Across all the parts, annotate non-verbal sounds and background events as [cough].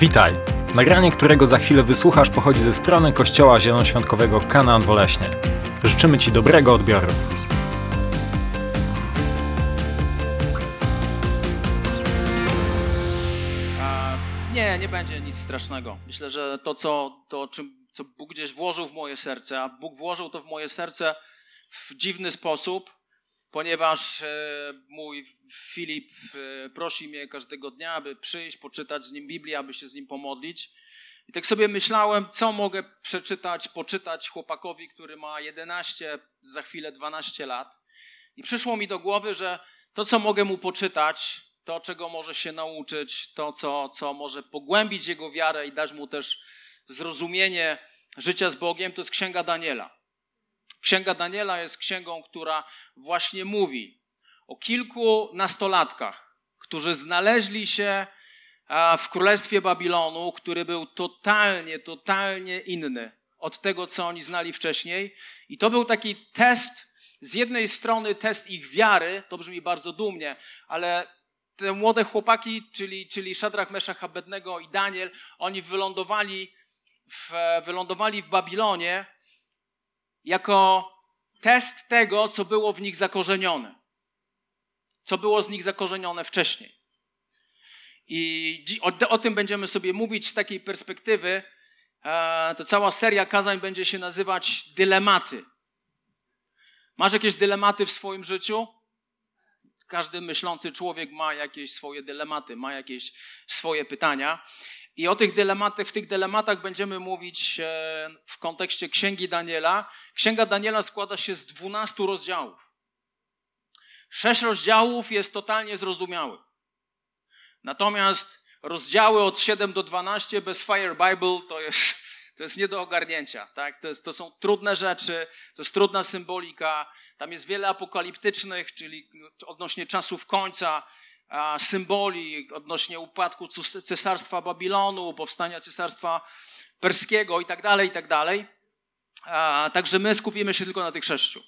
Witaj! Nagranie, którego za chwilę wysłuchasz, pochodzi ze strony Kościoła Zielonoświątkowego Kanaan Woleśnie. Życzymy Ci dobrego odbioru. Nie, nie będzie nic strasznego. Myślę, że to, co, to czym, co Bóg gdzieś włożył w moje serce, a Bóg włożył to w moje serce w dziwny sposób, ponieważ e, mój Filip e, prosi mnie każdego dnia, aby przyjść, poczytać z nim Biblię, aby się z nim pomodlić. I tak sobie myślałem, co mogę przeczytać, poczytać chłopakowi, który ma 11, za chwilę 12 lat. I przyszło mi do głowy, że to, co mogę mu poczytać, to, czego może się nauczyć, to, co, co może pogłębić jego wiarę i dać mu też zrozumienie życia z Bogiem, to jest Księga Daniela. Księga Daniela jest księgą, która właśnie mówi o kilku nastolatkach, którzy znaleźli się w królestwie Babilonu, który był totalnie, totalnie inny od tego, co oni znali wcześniej. I to był taki test, z jednej strony test ich wiary, to brzmi bardzo dumnie, ale te młode chłopaki, czyli, czyli Szadrach, Meszach, Abednego i Daniel, oni wylądowali w, wylądowali w Babilonie jako test tego, co było w nich zakorzenione. Co było z nich zakorzenione wcześniej. I o, tym będziemy sobie mówić z takiej perspektywy. E, to cała seria kazań będzie się nazywać Dylematy. Masz jakieś dylematy w swoim życiu? Każdy myślący człowiek ma jakieś swoje dylematy, ma jakieś swoje pytania. I o tych dylematach, w tych dylematach będziemy mówić e, w kontekście Księgi Daniela. Księga Daniela składa się z 12 rozdziałów. Sześć rozdziałów jest totalnie zrozumiałych. Natomiast rozdziały od 7 do 12 bez Fire Bible to jest, [laughs] to jest nie do ogarnięcia. Tak? To, jest, to są trudne rzeczy, to jest trudna symbolika. Tam jest wiele apokaliptycznych, czyli odnośnie czasów końca, symboli odnośnie upadku cesarstwa Babilonu, powstania cesarstwa perskiego i tak dalej, i tak dalej. Także my skupimy się tylko na tych sześciu,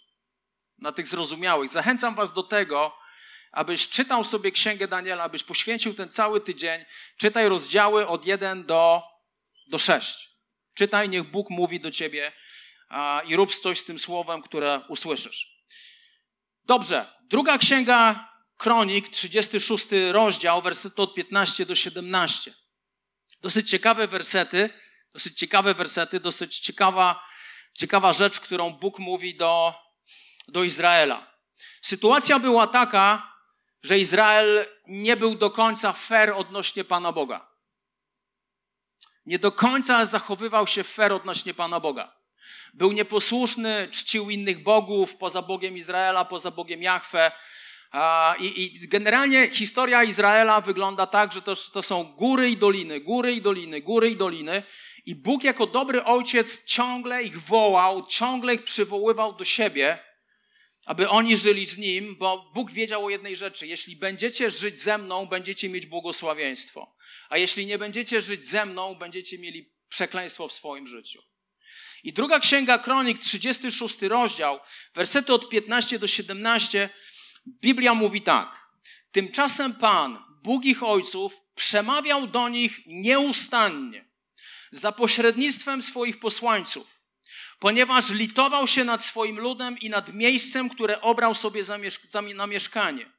na tych zrozumiałych. Zachęcam was do tego, abyś czytał sobie Księgę Daniela, abyś poświęcił ten cały tydzień, czytaj rozdziały od 1 do, do 6. Czytaj, niech Bóg mówi do ciebie i rób coś z tym słowem, które usłyszysz. Dobrze, druga księga Kronik, 36 rozdział, wersety od 15 do 17. Dosyć ciekawe wersety, dosyć ciekawe wersety, dosyć ciekawa, ciekawa rzecz, którą Bóg mówi do, do Izraela. Sytuacja była taka, że Izrael nie był do końca fair odnośnie Pana Boga. Nie do końca zachowywał się fair odnośnie Pana Boga. Był nieposłuszny, czcił innych bogów poza Bogiem Izraela, poza Bogiem Jahwe. I, I, generalnie historia Izraela wygląda tak, że to, to są góry i doliny, góry i doliny, góry i doliny. I Bóg jako dobry ojciec ciągle ich wołał, ciągle ich przywoływał do siebie, aby oni żyli z Nim, bo Bóg wiedział o jednej rzeczy. Jeśli będziecie żyć ze mną, będziecie mieć błogosławieństwo. A jeśli nie będziecie żyć ze mną, będziecie mieli przekleństwo w swoim życiu. I druga księga Kronik, 36 rozdział, wersety od 15 do 17 Biblia mówi tak. Tymczasem Pan, Bóg ich ojców, przemawiał do nich nieustannie za pośrednictwem swoich posłańców, ponieważ litował się nad swoim ludem i nad miejscem, które obrał sobie na mieszkanie.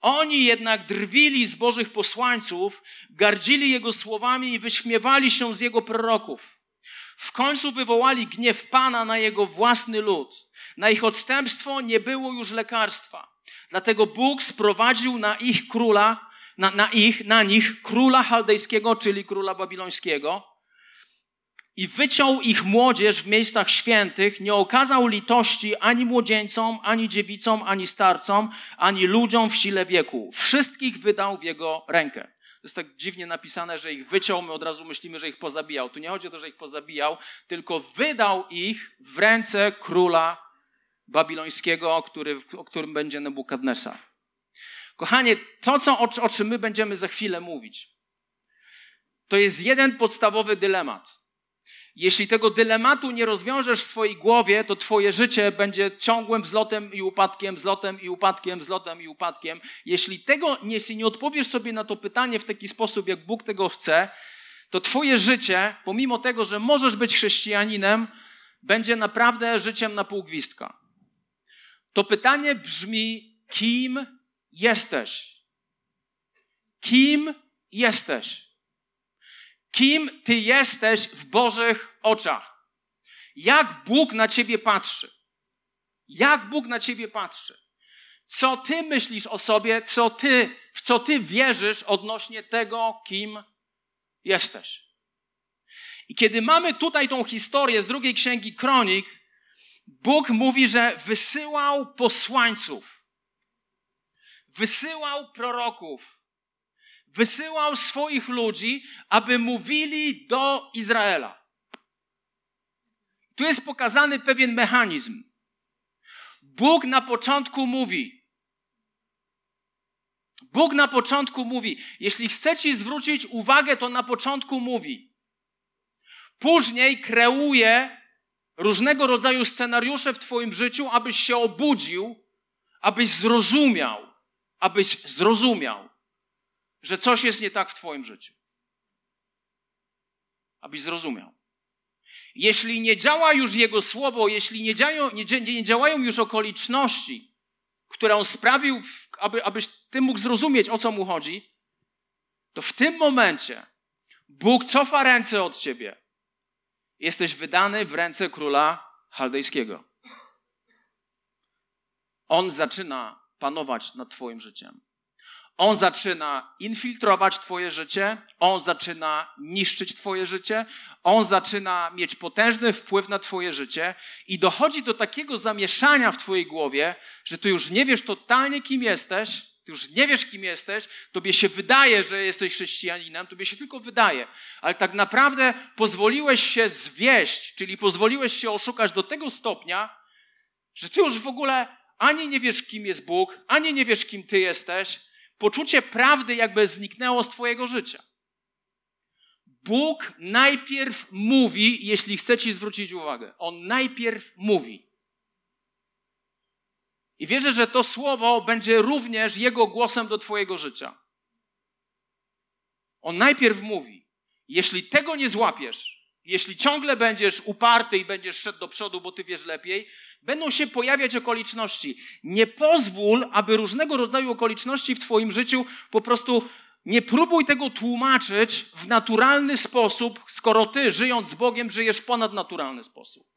Oni jednak drwili z Bożych posłańców, gardzili Jego słowami i wyśmiewali się z Jego proroków. W końcu wywołali gniew Pana na Jego własny lud. Na ich odstępstwo nie było już lekarstwa. Dlatego Bóg sprowadził na ich króla, na, na ich, na nich króla chaldejskiego, czyli króla babilońskiego i wyciął ich młodzież w miejscach świętych, nie okazał litości ani młodzieńcom, ani dziewicom, ani starcom, ani ludziom w sile wieku. Wszystkich wydał w jego rękę. To jest tak dziwnie napisane, że ich wyciął, my od razu myślimy, że ich pozabijał. Tu nie chodzi o to, że ich pozabijał, tylko wydał ich w ręce króla babilońskiego, który, o którym będzie Nebukadnesa. Kochanie, to, co, o, o czym my będziemy za chwilę mówić, to jest jeden podstawowy dylemat. Jeśli tego dylematu nie rozwiążesz w swojej głowie, to twoje życie będzie ciągłym wzlotem i upadkiem, wzlotem i upadkiem, wzlotem i upadkiem. Jeśli tego, jeśli nie odpowiesz sobie na to pytanie w taki sposób, jak Bóg tego chce, to Twoje życie, pomimo tego, że możesz być chrześcijaninem, będzie naprawdę życiem na pół gwizdka. To pytanie brzmi: kim jesteś? Kim jesteś? Kim Ty jesteś w Bożych oczach? Jak Bóg na Ciebie patrzy? Jak Bóg na Ciebie patrzy? Co Ty myślisz o sobie, co Ty, w co Ty wierzysz odnośnie tego, kim jesteś? I kiedy mamy tutaj tą historię z drugiej księgi Kronik, Bóg mówi, że wysyłał posłańców, wysyłał proroków, wysyłał swoich ludzi, aby mówili do Izraela. Tu jest pokazany pewien mechanizm. Bóg na początku mówi. Bóg na początku mówi. Jeśli chcecie zwrócić uwagę, to na początku mówi. Później kreuje różnego rodzaju scenariusze w Twoim życiu, abyś się obudził, abyś zrozumiał, abyś zrozumiał, że coś jest nie tak w Twoim życiu. Abyś zrozumiał. Jeśli nie działa już Jego słowo, jeśli nie, nie, nie działają już okoliczności, które On sprawił, aby, abyś Ty mógł zrozumieć, o co Mu chodzi, to w tym momencie Bóg cofa ręce od Ciebie jesteś wydany w ręce króla chaldejskiego. On zaczyna panować nad Twoim życiem. On zaczyna infiltrować Twoje życie, on zaczyna niszczyć Twoje życie, on zaczyna mieć potężny wpływ na Twoje życie i dochodzi do takiego zamieszania w Twojej głowie, że Ty już nie wiesz totalnie, kim jesteś, ty już nie wiesz, kim jesteś, tobie się wydaje, że jesteś chrześcijaninem, tobie się tylko wydaje, ale tak naprawdę pozwoliłeś się zwieść, czyli pozwoliłeś się oszukać do tego stopnia, że ty już w ogóle ani nie wiesz, kim jest Bóg, ani nie wiesz, kim ty jesteś. Poczucie prawdy jakby zniknęło z twojego życia. Bóg najpierw mówi, jeśli chce ci zwrócić uwagę. On najpierw mówi. I wierzę, że to słowo będzie również Jego głosem do Twojego życia. On najpierw mówi: Jeśli tego nie złapiesz, jeśli ciągle będziesz uparty i będziesz szedł do przodu, bo Ty wiesz lepiej, będą się pojawiać okoliczności. Nie pozwól, aby różnego rodzaju okoliczności w Twoim życiu po prostu nie próbuj tego tłumaczyć w naturalny sposób, skoro Ty, żyjąc z Bogiem, żyjesz w ponadnaturalny sposób.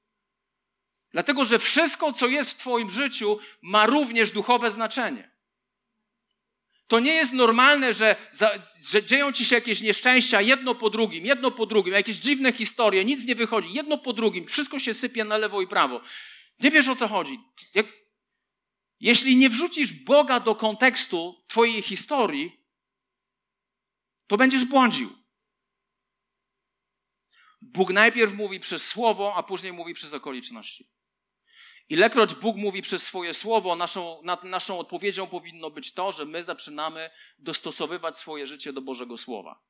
Dlatego, że wszystko, co jest w Twoim życiu, ma również duchowe znaczenie. To nie jest normalne, że, za, że dzieją ci się jakieś nieszczęścia jedno po drugim, jedno po drugim, jakieś dziwne historie, nic nie wychodzi, jedno po drugim, wszystko się sypie na lewo i prawo. Nie wiesz o co chodzi. Jak, jeśli nie wrzucisz Boga do kontekstu Twojej historii, to będziesz błądził. Bóg najpierw mówi przez słowo, a później mówi przez okoliczności. Ilekroć Bóg mówi przez swoje słowo, naszą, naszą odpowiedzią powinno być to, że my zaczynamy dostosowywać swoje życie do Bożego Słowa.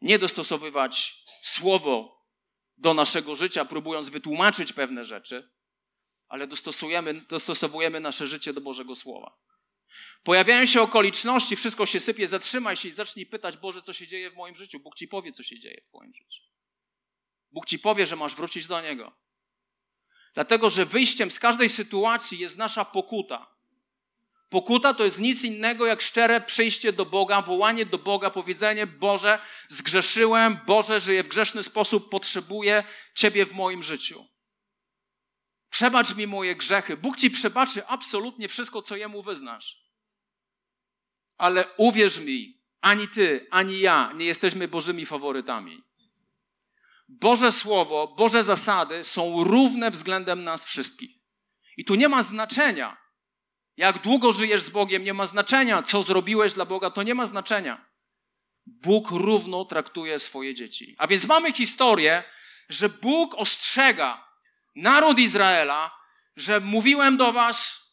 Nie dostosowywać słowo do naszego życia, próbując wytłumaczyć pewne rzeczy, ale dostosujemy, dostosowujemy nasze życie do Bożego Słowa. Pojawiają się okoliczności, wszystko się sypie, zatrzymaj się i zacznij pytać, Boże, co się dzieje w moim życiu. Bóg ci powie, co się dzieje w Twoim życiu. Bóg ci powie, że masz wrócić do Niego. Dlatego, że wyjściem z każdej sytuacji jest nasza pokuta. Pokuta to jest nic innego jak szczere przyjście do Boga, wołanie do Boga, powiedzenie: Boże, zgrzeszyłem, Boże, żyję w grzeszny sposób, potrzebuję Ciebie w moim życiu. Przebacz mi moje grzechy. Bóg ci przebaczy absolutnie wszystko, co Jemu wyznasz. Ale uwierz mi, ani Ty, ani ja nie jesteśmy Bożymi faworytami. Boże Słowo, Boże zasady są równe względem nas wszystkich. I tu nie ma znaczenia, jak długo żyjesz z Bogiem, nie ma znaczenia, co zrobiłeś dla Boga, to nie ma znaczenia. Bóg równo traktuje swoje dzieci. A więc mamy historię, że Bóg ostrzega naród Izraela, że mówiłem do was,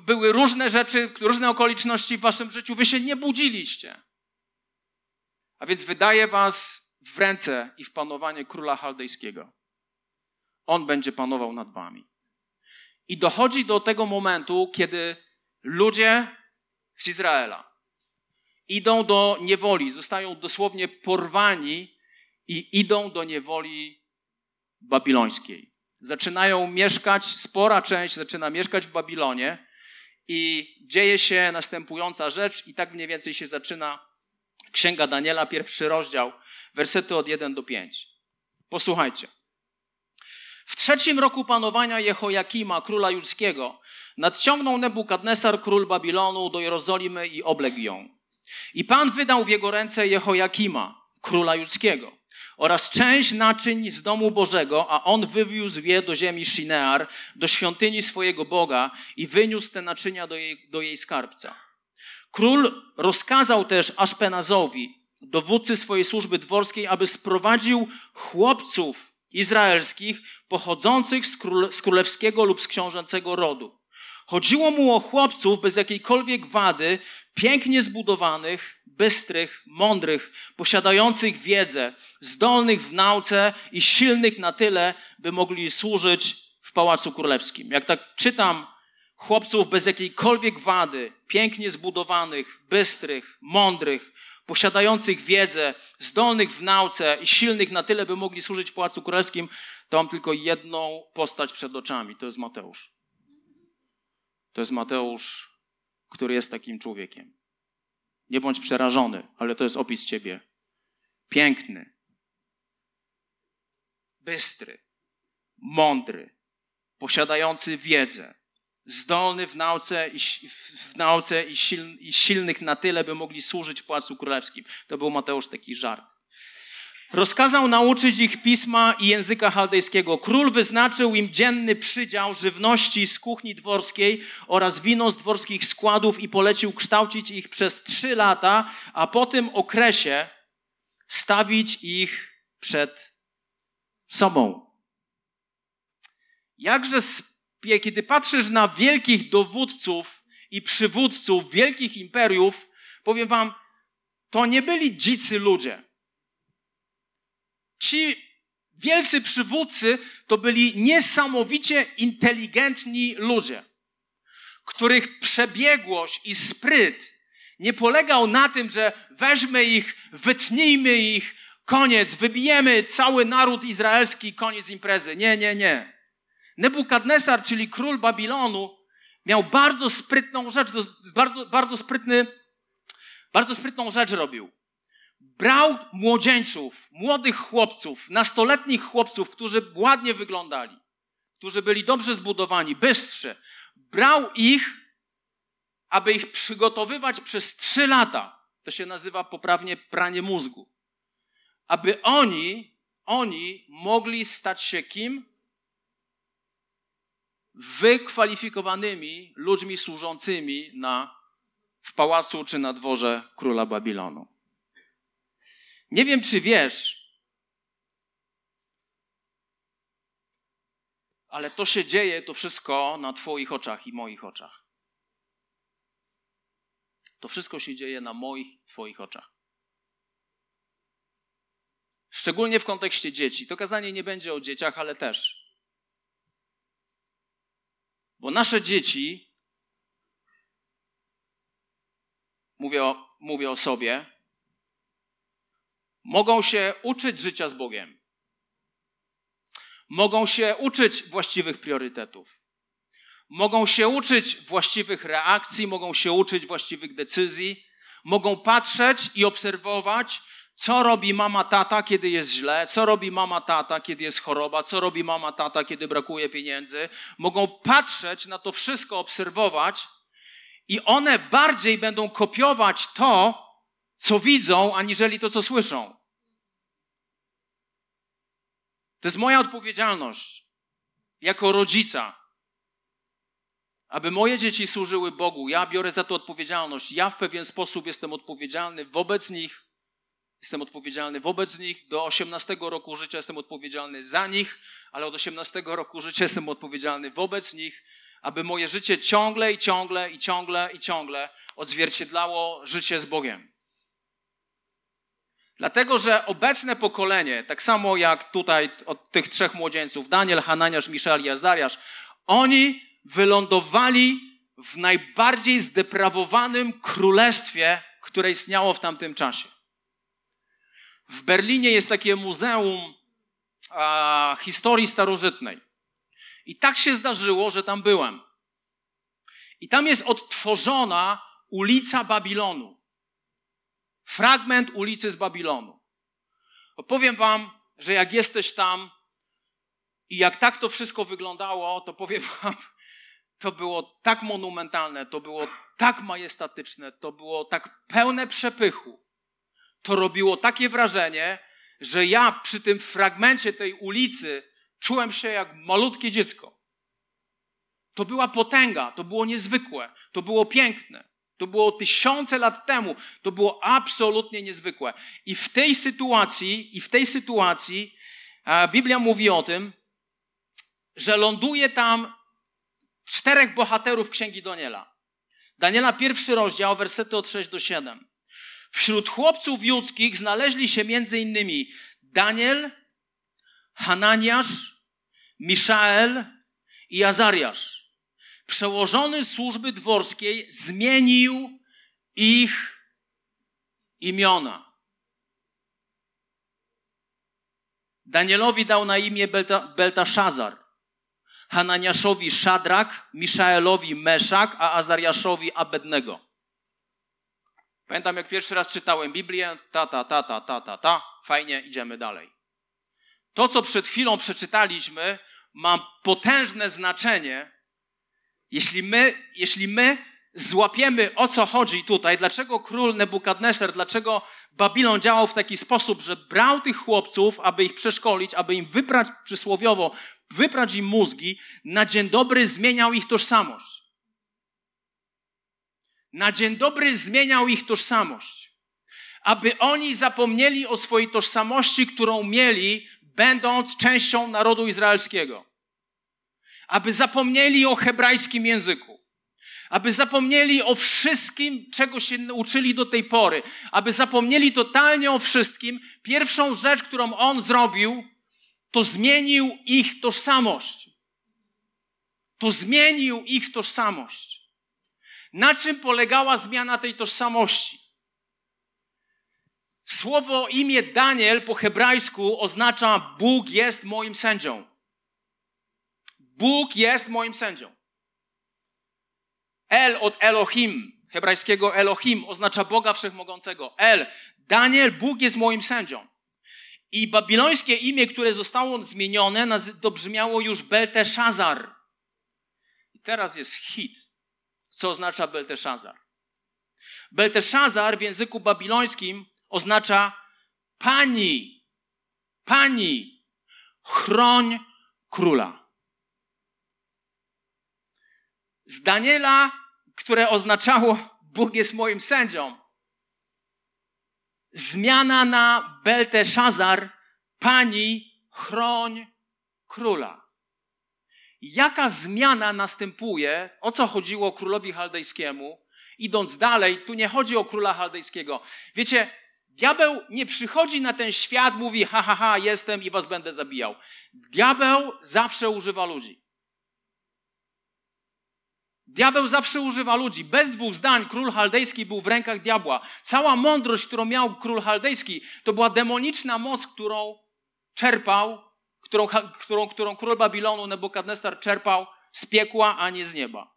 były różne rzeczy, różne okoliczności w waszym życiu, wy się nie budziliście. A więc wydaje was w ręce i w panowanie króla chaldejskiego. On będzie panował nad wami. I dochodzi do tego momentu, kiedy ludzie z Izraela idą do niewoli, zostają dosłownie porwani i idą do niewoli babilońskiej. Zaczynają mieszkać, spora część zaczyna mieszkać w Babilonie i dzieje się następująca rzecz, i tak mniej więcej się zaczyna Księga Daniela, pierwszy rozdział, wersety od 1 do 5. Posłuchajcie. W trzecim roku panowania Jehoiakima, króla judzkiego, nadciągnął Nebukadnesar, król Babilonu, do Jerozolimy i obległ ją. I Pan wydał w jego ręce Jehoiakima, króla judzkiego, oraz część naczyń z domu Bożego, a on wywiózł je do ziemi Shinear, do świątyni swojego Boga i wyniósł te naczynia do jej, do jej skarbca. Król rozkazał też Aszpenazowi, dowódcy swojej służby dworskiej, aby sprowadził chłopców izraelskich pochodzących z, króle, z królewskiego lub z książęcego rodu. Chodziło mu o chłopców bez jakiejkolwiek wady, pięknie zbudowanych, bystrych, mądrych, posiadających wiedzę, zdolnych w nauce i silnych na tyle, by mogli służyć w pałacu królewskim. Jak tak czytam chłopców bez jakiejkolwiek wady, pięknie zbudowanych, bystrych, mądrych, posiadających wiedzę, zdolnych w nauce i silnych na tyle, by mogli służyć w Pałacu Królewskim, to mam tylko jedną postać przed oczami. To jest Mateusz. To jest Mateusz, który jest takim człowiekiem. Nie bądź przerażony, ale to jest opis ciebie. Piękny, bystry, mądry, posiadający wiedzę, zdolny w nauce i, w nauce i, i silnych na tyle, by mogli służyć Pałacu Królewskim. To był Mateusz taki żart. Rozkazał nauczyć ich pisma i języka chaldejskiego. Król wyznaczył im dzienny przydział żywności z kuchni dworskiej oraz wino z dworskich składów i polecił kształcić ich przez trzy lata, a po tym okresie stawić ich przed sobą. Jakże kiedy patrzysz na wielkich dowódców i przywódców wielkich imperiów, powiem wam, to nie byli dzicy ludzie. Ci wielcy przywódcy to byli niesamowicie inteligentni ludzie, których przebiegłość i spryt nie polegał na tym, że weźmy ich, wytnijmy ich, koniec, wybijemy cały naród izraelski, koniec imprezy. Nie, nie, nie. Nebukadnesar, czyli król Babilonu, miał bardzo sprytną rzecz, bardzo, bardzo sprytny, bardzo sprytną rzecz robił. Brał młodzieńców, młodych chłopców, nastoletnich chłopców, którzy ładnie wyglądali, którzy byli dobrze zbudowani, bystrzy. Brał ich, aby ich przygotowywać przez trzy lata. To się nazywa poprawnie pranie mózgu. Aby oni, oni mogli stać się kim? Wykwalifikowanymi ludźmi służącymi na, w pałacu czy na dworze króla Babilonu. Nie wiem, czy wiesz, ale to się dzieje, to wszystko na Twoich oczach i moich oczach. To wszystko się dzieje na moich Twoich oczach. Szczególnie w kontekście dzieci. To kazanie nie będzie o dzieciach, ale też. Bo nasze dzieci, mówię o, mówię o sobie, mogą się uczyć życia z Bogiem. Mogą się uczyć właściwych priorytetów. Mogą się uczyć właściwych reakcji, mogą się uczyć właściwych decyzji, mogą patrzeć i obserwować, co robi mama, tata, kiedy jest źle? Co robi mama, tata, kiedy jest choroba? Co robi mama, tata, kiedy brakuje pieniędzy? Mogą patrzeć na to wszystko, obserwować i one bardziej będą kopiować to, co widzą, aniżeli to, co słyszą. To jest moja odpowiedzialność jako rodzica, aby moje dzieci służyły Bogu. Ja biorę za to odpowiedzialność. Ja w pewien sposób jestem odpowiedzialny wobec nich Jestem odpowiedzialny wobec nich. Do 18 roku życia jestem odpowiedzialny za nich, ale od 18 roku życia jestem odpowiedzialny wobec nich, aby moje życie ciągle i ciągle i ciągle i ciągle odzwierciedlało życie z Bogiem. Dlatego, że obecne pokolenie, tak samo jak tutaj od tych trzech młodzieńców, Daniel, Hananiasz, Miszael i Azariasz, oni wylądowali w najbardziej zdeprawowanym królestwie które istniało w tamtym czasie. W Berlinie jest takie muzeum a, historii starożytnej. I tak się zdarzyło, że tam byłem. I tam jest odtworzona ulica Babilonu. Fragment ulicy z Babilonu. Opowiem wam, że jak jesteś tam i jak tak to wszystko wyglądało, to powiem [laughs] wam, to było tak monumentalne, to było tak majestatyczne, to było tak pełne przepychu. To robiło takie wrażenie, że ja przy tym fragmencie tej ulicy czułem się jak malutkie dziecko. To była potęga, to było niezwykłe, to było piękne. To było tysiące lat temu. To było absolutnie niezwykłe. I w tej sytuacji, i w tej sytuacji Biblia mówi o tym, że ląduje tam czterech bohaterów Księgi Daniela. Daniela pierwszy rozdział, wersety od 6 do 7. Wśród chłopców judzkich znaleźli się innymi Daniel, Hananiasz, Miszael i Azariasz. Przełożony służby dworskiej zmienił ich imiona. Danielowi dał na imię Belta, Beltaszazar, Hananiaszowi Szadrak, Miszaelowi Meszak, a Azariaszowi Abednego. Pamiętam, jak pierwszy raz czytałem Biblię, ta, ta, ta, ta, ta, ta, ta, fajnie, idziemy dalej. To, co przed chwilą przeczytaliśmy, ma potężne znaczenie, jeśli my, jeśli my złapiemy o co chodzi tutaj, dlaczego król Nebukadneser, dlaczego Babilon działał w taki sposób, że brał tych chłopców, aby ich przeszkolić, aby im wyprać przysłowiowo, wyprać im mózgi, na dzień dobry zmieniał ich tożsamość. Na dzień dobry zmieniał ich tożsamość. Aby oni zapomnieli o swojej tożsamości, którą mieli, będąc częścią narodu izraelskiego. Aby zapomnieli o hebrajskim języku. Aby zapomnieli o wszystkim, czego się uczyli do tej pory. Aby zapomnieli totalnie o wszystkim. Pierwszą rzecz, którą on zrobił, to zmienił ich tożsamość. To zmienił ich tożsamość. Na czym polegała zmiana tej tożsamości? Słowo imię Daniel po hebrajsku oznacza Bóg jest moim sędzią. Bóg jest moim sędzią. El od Elohim, hebrajskiego Elohim, oznacza Boga Wszechmogącego. El, Daniel, Bóg jest moim sędzią. I babilońskie imię, które zostało zmienione, to brzmiało już Belteszazar. I teraz jest hit. Co oznacza Belteszazar? Belteszazar w języku babilońskim oznacza pani, pani, chroń króla. Z Daniela, które oznaczało Bóg jest moim sędzią, zmiana na Belteszazar, pani, chroń króla. Jaka zmiana następuje? O co chodziło królowi chaldejskiemu? Idąc dalej, tu nie chodzi o króla chaldejskiego. Wiecie, Diabeł nie przychodzi na ten świat, mówi, ha, ha, ha, jestem i was będę zabijał. Diabeł zawsze używa ludzi. Diabeł zawsze używa ludzi. Bez dwóch zdań król chaldejski był w rękach diabła. Cała mądrość, którą miał król chaldejski, to była demoniczna moc, którą czerpał, którą, którą, którą król Babilonu Nebukadnesar czerpał z piekła, a nie z nieba.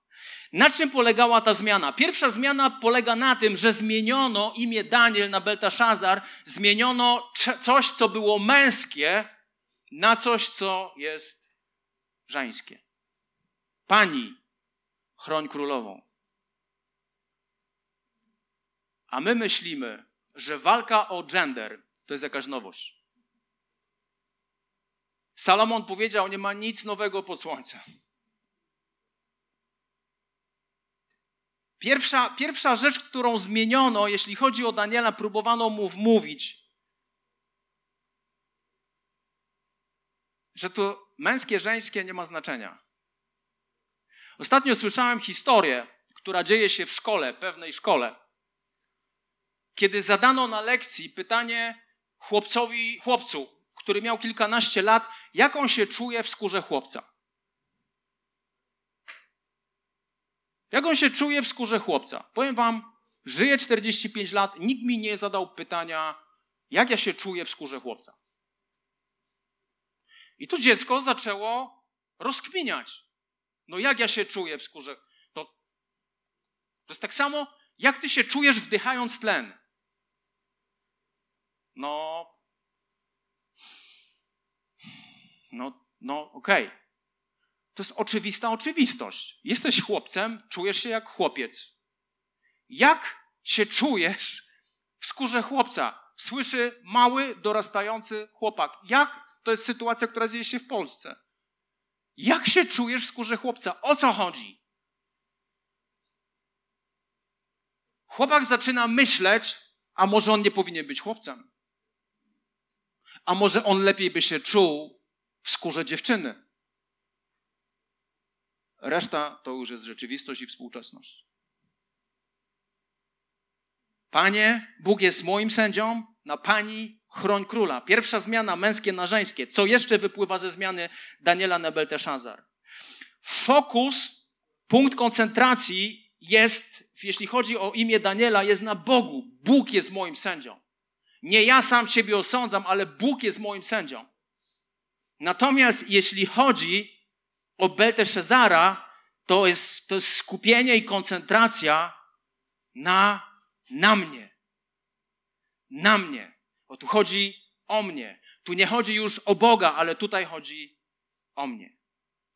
Na czym polegała ta zmiana? Pierwsza zmiana polega na tym, że zmieniono imię Daniel na Beltaszazar, zmieniono coś, co było męskie, na coś, co jest żeńskie. Pani, chroń królową. A my myślimy, że walka o gender to jest jakaś nowość. Salomon powiedział: Nie ma nic nowego pod słońcem. Pierwsza, pierwsza rzecz, którą zmieniono, jeśli chodzi o Daniela, próbowano mu wmówić, że to męskie, żeńskie nie ma znaczenia. Ostatnio słyszałem historię, która dzieje się w szkole, pewnej szkole, kiedy zadano na lekcji pytanie chłopcowi, chłopcu, który miał kilkanaście lat, jak on się czuje w skórze chłopca. Jak on się czuje w skórze chłopca? Powiem wam, Żyję 45 lat, nikt mi nie zadał pytania, jak ja się czuję w skórze chłopca. I tu dziecko zaczęło rozkminiać. No jak ja się czuję w skórze? To, to jest tak samo, jak ty się czujesz wdychając tlen. No, no, no okej. Okay. To jest oczywista oczywistość. Jesteś chłopcem, czujesz się jak chłopiec. Jak się czujesz w skórze chłopca? Słyszy mały, dorastający chłopak. Jak to jest sytuacja, która dzieje się w Polsce? Jak się czujesz w skórze chłopca? O co chodzi? Chłopak zaczyna myśleć, a może on nie powinien być chłopcem? A może on lepiej by się czuł w skórze dziewczyny? Reszta to już jest rzeczywistość i współczesność. Panie, Bóg jest moim sędzią, na Pani chroń króla. Pierwsza zmiana męskie na żeńskie. Co jeszcze wypływa ze zmiany Daniela Nebelteszazar? Fokus, punkt koncentracji jest, jeśli chodzi o imię Daniela, jest na Bogu. Bóg jest moim sędzią. Nie ja sam siebie osądzam, ale Bóg jest moim sędzią. Natomiast jeśli chodzi o Belteszazara, to jest, to jest skupienie i koncentracja na, na mnie. Na mnie. Bo tu chodzi o mnie. Tu nie chodzi już o Boga, ale tutaj chodzi o mnie.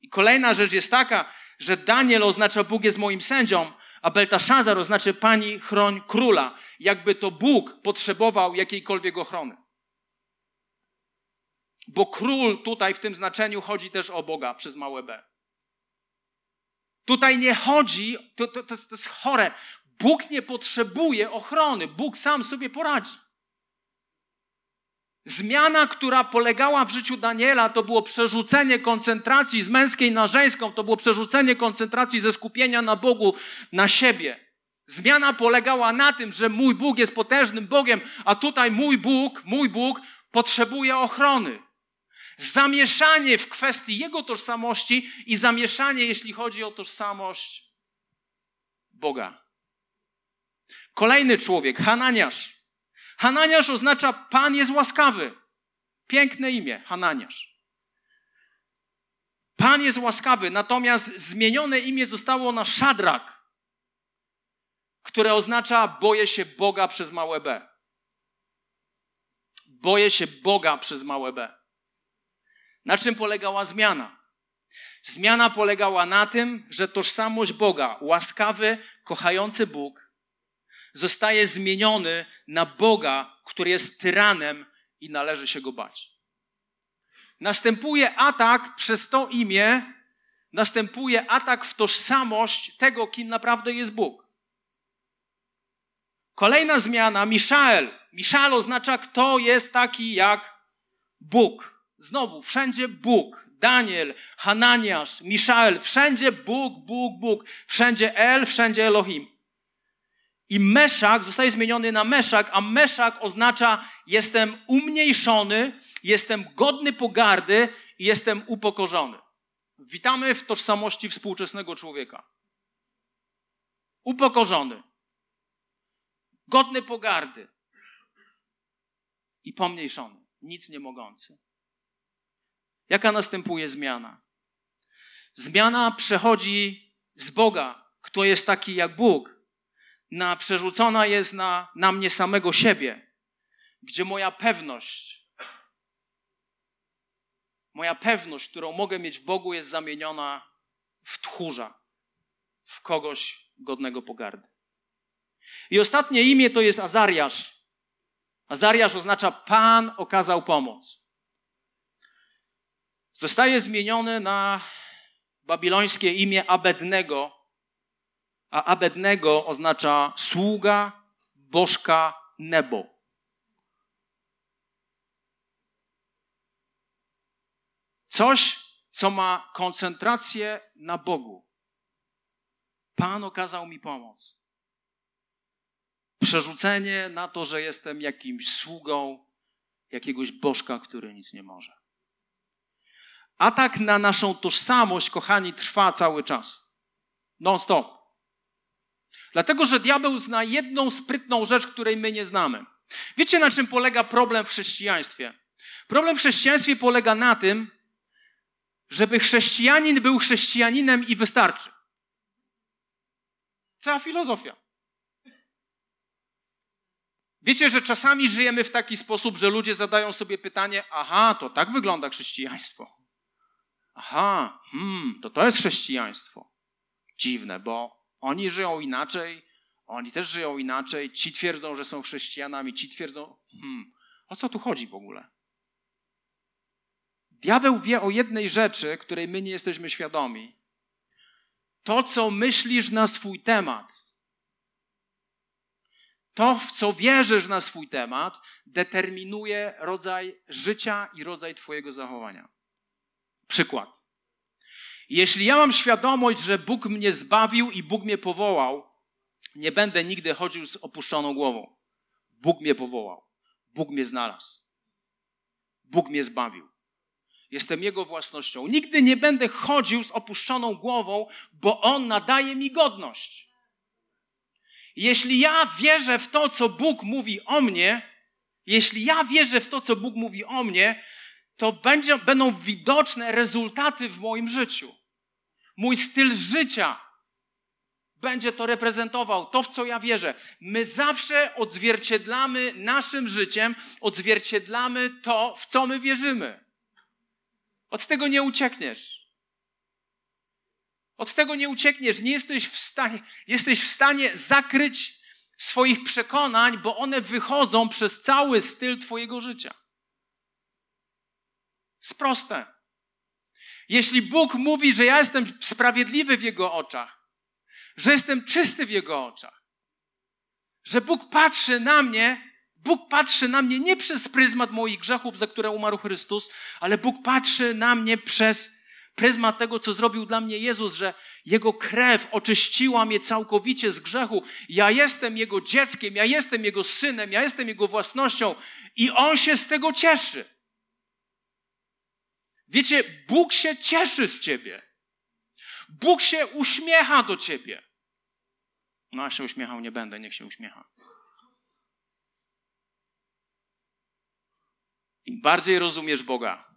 I kolejna rzecz jest taka, że Daniel oznacza Bóg jest moim sędzią, a Beltaszazar oznacza Pani chroń króla. Jakby to Bóg potrzebował jakiejkolwiek ochrony. Bo król tutaj w tym znaczeniu chodzi też o Boga przez małe b. Tutaj nie chodzi, to, to, to, jest, to jest chore. Bóg nie potrzebuje ochrony, Bóg sam sobie poradzi. Zmiana, która polegała w życiu Daniela, to było przerzucenie koncentracji z męskiej na żeńską, to było przerzucenie koncentracji ze skupienia na Bogu na siebie. Zmiana polegała na tym, że mój Bóg jest potężnym Bogiem, a tutaj mój Bóg, mój Bóg potrzebuje ochrony. Zamieszanie w kwestii Jego tożsamości i zamieszanie, jeśli chodzi o tożsamość Boga. Kolejny człowiek, Hananiasz. Hananiasz oznacza Pan jest łaskawy. Piękne imię, Hananiasz. Pan jest łaskawy, natomiast zmienione imię zostało na Szadrak, które oznacza boję się Boga przez małe b. Boję się Boga przez małe b. Na czym polegała zmiana? Zmiana polegała na tym, że tożsamość Boga, łaskawy, kochający Bóg, zostaje zmieniony na Boga, który jest tyranem i należy się go bać. Następuje atak przez to imię, następuje atak w tożsamość tego, kim naprawdę jest Bóg. Kolejna zmiana, Miszael. Miszael oznacza, kto jest taki jak Bóg. Znowu, wszędzie Bóg. Daniel, Hananiasz, Miszael, wszędzie Bóg, Bóg, Bóg. Wszędzie El, wszędzie Elohim. I Meszak zostaje zmieniony na Meszak, a Meszak oznacza jestem umniejszony, jestem godny pogardy i jestem upokorzony. Witamy w tożsamości współczesnego człowieka. Upokorzony, godny pogardy i pomniejszony, nic nie mogący. Jaka następuje zmiana? Zmiana przechodzi z Boga, kto jest taki jak Bóg, na, przerzucona jest na, na mnie samego siebie, gdzie moja pewność, moja pewność, którą mogę mieć w Bogu, jest zamieniona w tchórza, w kogoś godnego pogardy. I ostatnie imię to jest Azariasz. Azariasz oznacza Pan okazał pomoc. Zostaje zmieniony na babilońskie imię Abednego, a Abednego oznacza sługa bożka Nebo. Coś, co ma koncentrację na Bogu. Pan okazał mi pomoc. Przerzucenie na to, że jestem jakimś sługą jakiegoś bożka, który nic nie może. Atak na naszą tożsamość, kochani, trwa cały czas. Non-stop. Dlatego, że diabeł zna jedną sprytną rzecz, której my nie znamy. Wiecie, na czym polega problem w chrześcijaństwie? Problem w chrześcijaństwie polega na tym, żeby chrześcijanin był chrześcijaninem i wystarczy. Cała filozofia. Wiecie, że czasami żyjemy w taki sposób, że ludzie zadają sobie pytanie: Aha, to tak wygląda chrześcijaństwo. Aha, hmm, to to jest chrześcijaństwo. Dziwne, bo oni żyją inaczej, oni też żyją inaczej, ci twierdzą, że są chrześcijanami, ci twierdzą, hmm, o co tu chodzi w ogóle? Diabeł wie o jednej rzeczy, której my nie jesteśmy świadomi. To, co myślisz na swój temat, to, w co wierzysz na swój temat, determinuje rodzaj życia i rodzaj Twojego zachowania. Przykład. Jeśli ja mam świadomość, że Bóg mnie zbawił i Bóg mnie powołał, nie będę nigdy chodził z opuszczoną głową. Bóg mnie powołał. Bóg mnie znalazł. Bóg mnie zbawił. Jestem Jego własnością. Nigdy nie będę chodził z opuszczoną głową, bo On nadaje mi godność. Jeśli ja wierzę w to, co Bóg mówi o mnie, jeśli ja wierzę w to, co Bóg mówi o mnie, to będzie, będą widoczne rezultaty w moim życiu. Mój styl życia będzie to reprezentował, to w co ja wierzę. My zawsze odzwierciedlamy naszym życiem, odzwierciedlamy to, w co my wierzymy. Od tego nie uciekniesz. Od tego nie uciekniesz. Nie jesteś w stanie, jesteś w stanie zakryć swoich przekonań, bo one wychodzą przez cały styl Twojego życia. Jest proste. Jeśli Bóg mówi, że ja jestem sprawiedliwy w Jego oczach, że jestem czysty w Jego oczach, że Bóg patrzy na mnie, Bóg patrzy na mnie nie przez pryzmat moich grzechów, za które umarł Chrystus, ale Bóg patrzy na mnie przez pryzmat tego, co zrobił dla mnie Jezus, że Jego krew oczyściła mnie całkowicie z grzechu. Ja jestem Jego dzieckiem, ja jestem Jego synem, ja jestem Jego własnością i On się z tego cieszy. Wiecie, Bóg się cieszy z ciebie. Bóg się uśmiecha do ciebie. No, a się uśmiechał nie będę, niech się uśmiecha. Im bardziej rozumiesz Boga,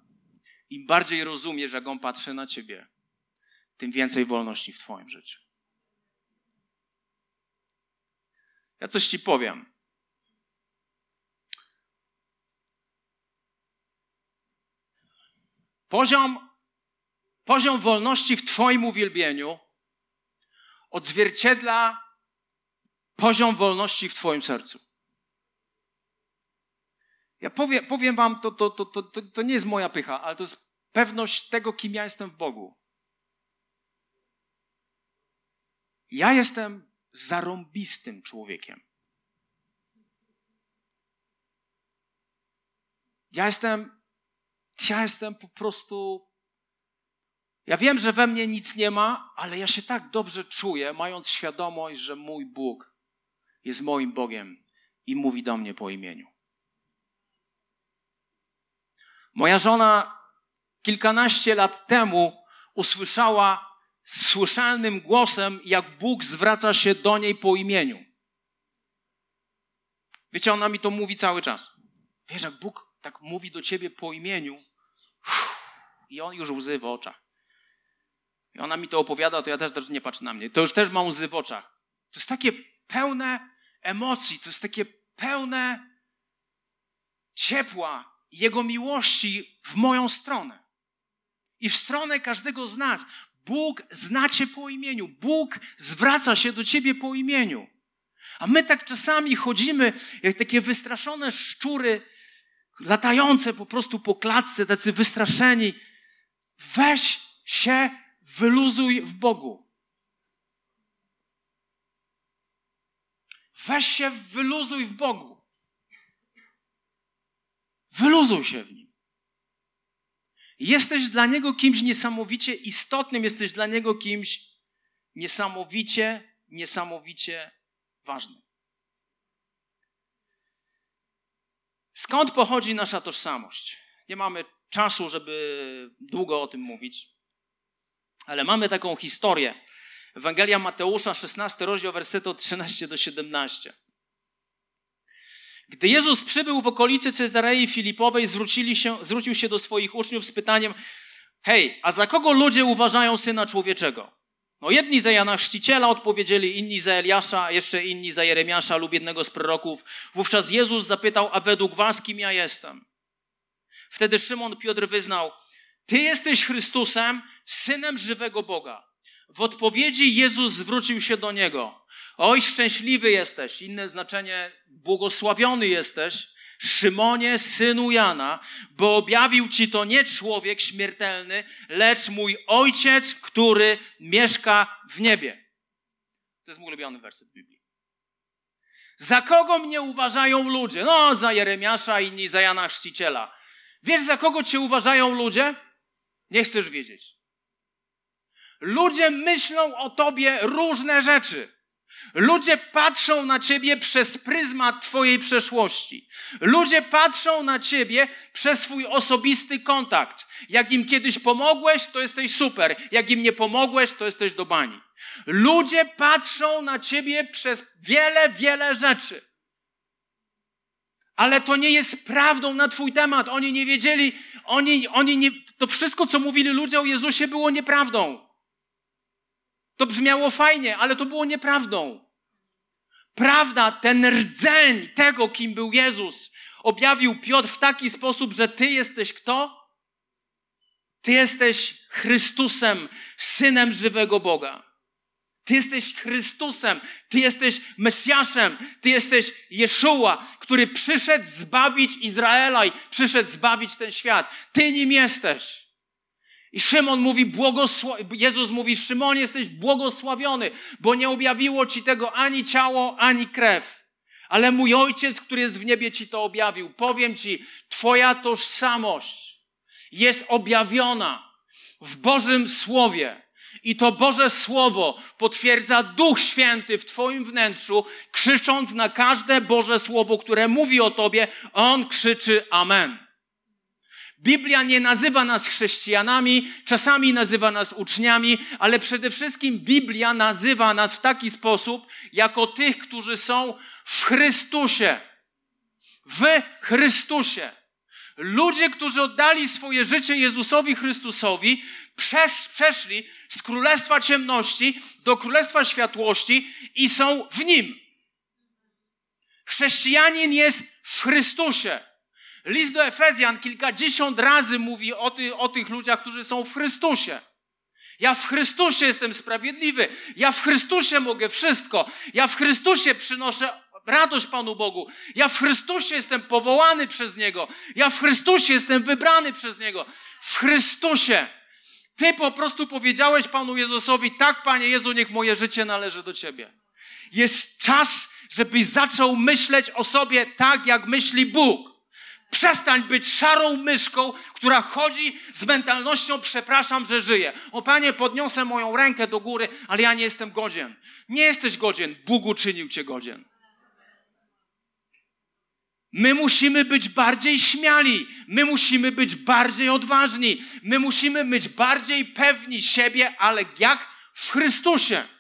im bardziej rozumiesz, jak On patrzy na ciebie, tym więcej wolności w Twoim życiu. Ja coś Ci powiem. Poziom, poziom wolności w Twoim uwielbieniu odzwierciedla poziom wolności w Twoim sercu. Ja powiem, powiem Wam, to, to, to, to, to nie jest moja pycha, ale to jest pewność tego, kim ja jestem w Bogu. Ja jestem zarąbistym człowiekiem. Ja jestem ja jestem po prostu. Ja wiem, że we mnie nic nie ma, ale ja się tak dobrze czuję, mając świadomość, że mój Bóg jest moim Bogiem i mówi do mnie po imieniu. Moja żona kilkanaście lat temu usłyszała słyszalnym głosem, jak Bóg zwraca się do niej po imieniu. Wiecie, ona mi to mówi cały czas. Wiesz, jak Bóg tak mówi do ciebie po imieniu, i on już łzy w oczach. I ona mi to opowiada, to ja też, też nie patrzę na mnie. To już też mam łzy w oczach. To jest takie pełne emocji, to jest takie pełne ciepła Jego miłości w moją stronę. I w stronę każdego z nas. Bóg zna Cię po imieniu. Bóg zwraca się do Ciebie po imieniu. A my tak czasami chodzimy jak takie wystraszone szczury, latające po prostu po klatce, tacy wystraszeni. Weź się, wyluzuj w Bogu. Weź się, wyluzuj w Bogu. Wyluzuj się w Nim. Jesteś dla Niego kimś niesamowicie istotnym, jesteś dla Niego kimś niesamowicie, niesamowicie ważnym. Skąd pochodzi nasza tożsamość? Nie mamy czasu, żeby długo o tym mówić, ale mamy taką historię. Ewangelia Mateusza, 16 rozdział, wersety od 13 do 17. Gdy Jezus przybył w okolicy Cezarei Filipowej, zwrócili się, zwrócił się do swoich uczniów z pytaniem: Hej, a za kogo ludzie uważają syna człowieczego? No jedni za Jana Chrzciciela odpowiedzieli, inni za Eliasza, jeszcze inni za Jeremiasza lub jednego z proroków. Wówczas Jezus zapytał, a według was kim ja jestem? Wtedy Szymon Piotr wyznał, ty jesteś Chrystusem, Synem żywego Boga. W odpowiedzi Jezus zwrócił się do niego. Oj, szczęśliwy jesteś, inne znaczenie, błogosławiony jesteś, Szymonie, synu Jana, bo objawił ci to nie człowiek śmiertelny, lecz mój ojciec, który mieszka w niebie. To jest mój ulubiony werset Biblii. Za kogo mnie uważają ludzie? No, za Jeremiasza, inni za Jana Chrzciciela. Wiesz, za kogo cię uważają ludzie? Nie chcesz wiedzieć. Ludzie myślą o tobie różne rzeczy. Ludzie patrzą na ciebie przez pryzmat twojej przeszłości. Ludzie patrzą na ciebie przez swój osobisty kontakt. Jak im kiedyś pomogłeś, to jesteś super. Jak im nie pomogłeś, to jesteś do bani. Ludzie patrzą na ciebie przez wiele, wiele rzeczy. Ale to nie jest prawdą na twój temat. Oni nie wiedzieli, oni, oni nie, to wszystko, co mówili ludzie o Jezusie, było nieprawdą. To brzmiało fajnie, ale to było nieprawdą. Prawda, ten rdzeń tego, kim był Jezus, objawił Piotr w taki sposób, że Ty jesteś kto? Ty jesteś Chrystusem, synem żywego Boga. Ty jesteś Chrystusem, Ty jesteś Mesjaszem, Ty jesteś Jeszua, który przyszedł zbawić Izraela i przyszedł zbawić ten świat. Ty nim jesteś. I Szymon mówi, błogosław... Jezus mówi, Szymon, jesteś błogosławiony, bo nie objawiło ci tego ani ciało, ani krew. Ale mój ojciec, który jest w niebie, ci to objawił. Powiem ci, twoja tożsamość jest objawiona w Bożym Słowie. I to Boże Słowo potwierdza Duch Święty w Twoim wnętrzu, krzycząc na każde Boże Słowo, które mówi o Tobie, On krzyczy Amen. Biblia nie nazywa nas chrześcijanami, czasami nazywa nas uczniami, ale przede wszystkim Biblia nazywa nas w taki sposób, jako tych, którzy są w Chrystusie. W Chrystusie. Ludzie, którzy oddali swoje życie Jezusowi Chrystusowi, przez, przeszli z królestwa ciemności do królestwa światłości i są w nim. Chrześcijanin jest w Chrystusie. List do Efezjan kilkadziesiąt razy mówi o, ty, o tych ludziach, którzy są w Chrystusie. Ja w Chrystusie jestem sprawiedliwy. Ja w Chrystusie mogę wszystko. Ja w Chrystusie przynoszę radość Panu Bogu. Ja w Chrystusie jestem powołany przez Niego. Ja w Chrystusie jestem wybrany przez Niego. W Chrystusie. Ty po prostu powiedziałeś Panu Jezusowi, tak Panie Jezu, niech moje życie należy do Ciebie. Jest czas, żebyś zaczął myśleć o sobie tak, jak myśli Bóg. Przestań być szarą myszką, która chodzi z mentalnością, przepraszam, że żyję. O Panie, podniosę moją rękę do góry, ale ja nie jestem godzien. Nie jesteś godzien, Bóg uczynił Cię godzien. My musimy być bardziej śmiali, my musimy być bardziej odważni, my musimy być bardziej pewni siebie, ale jak w Chrystusie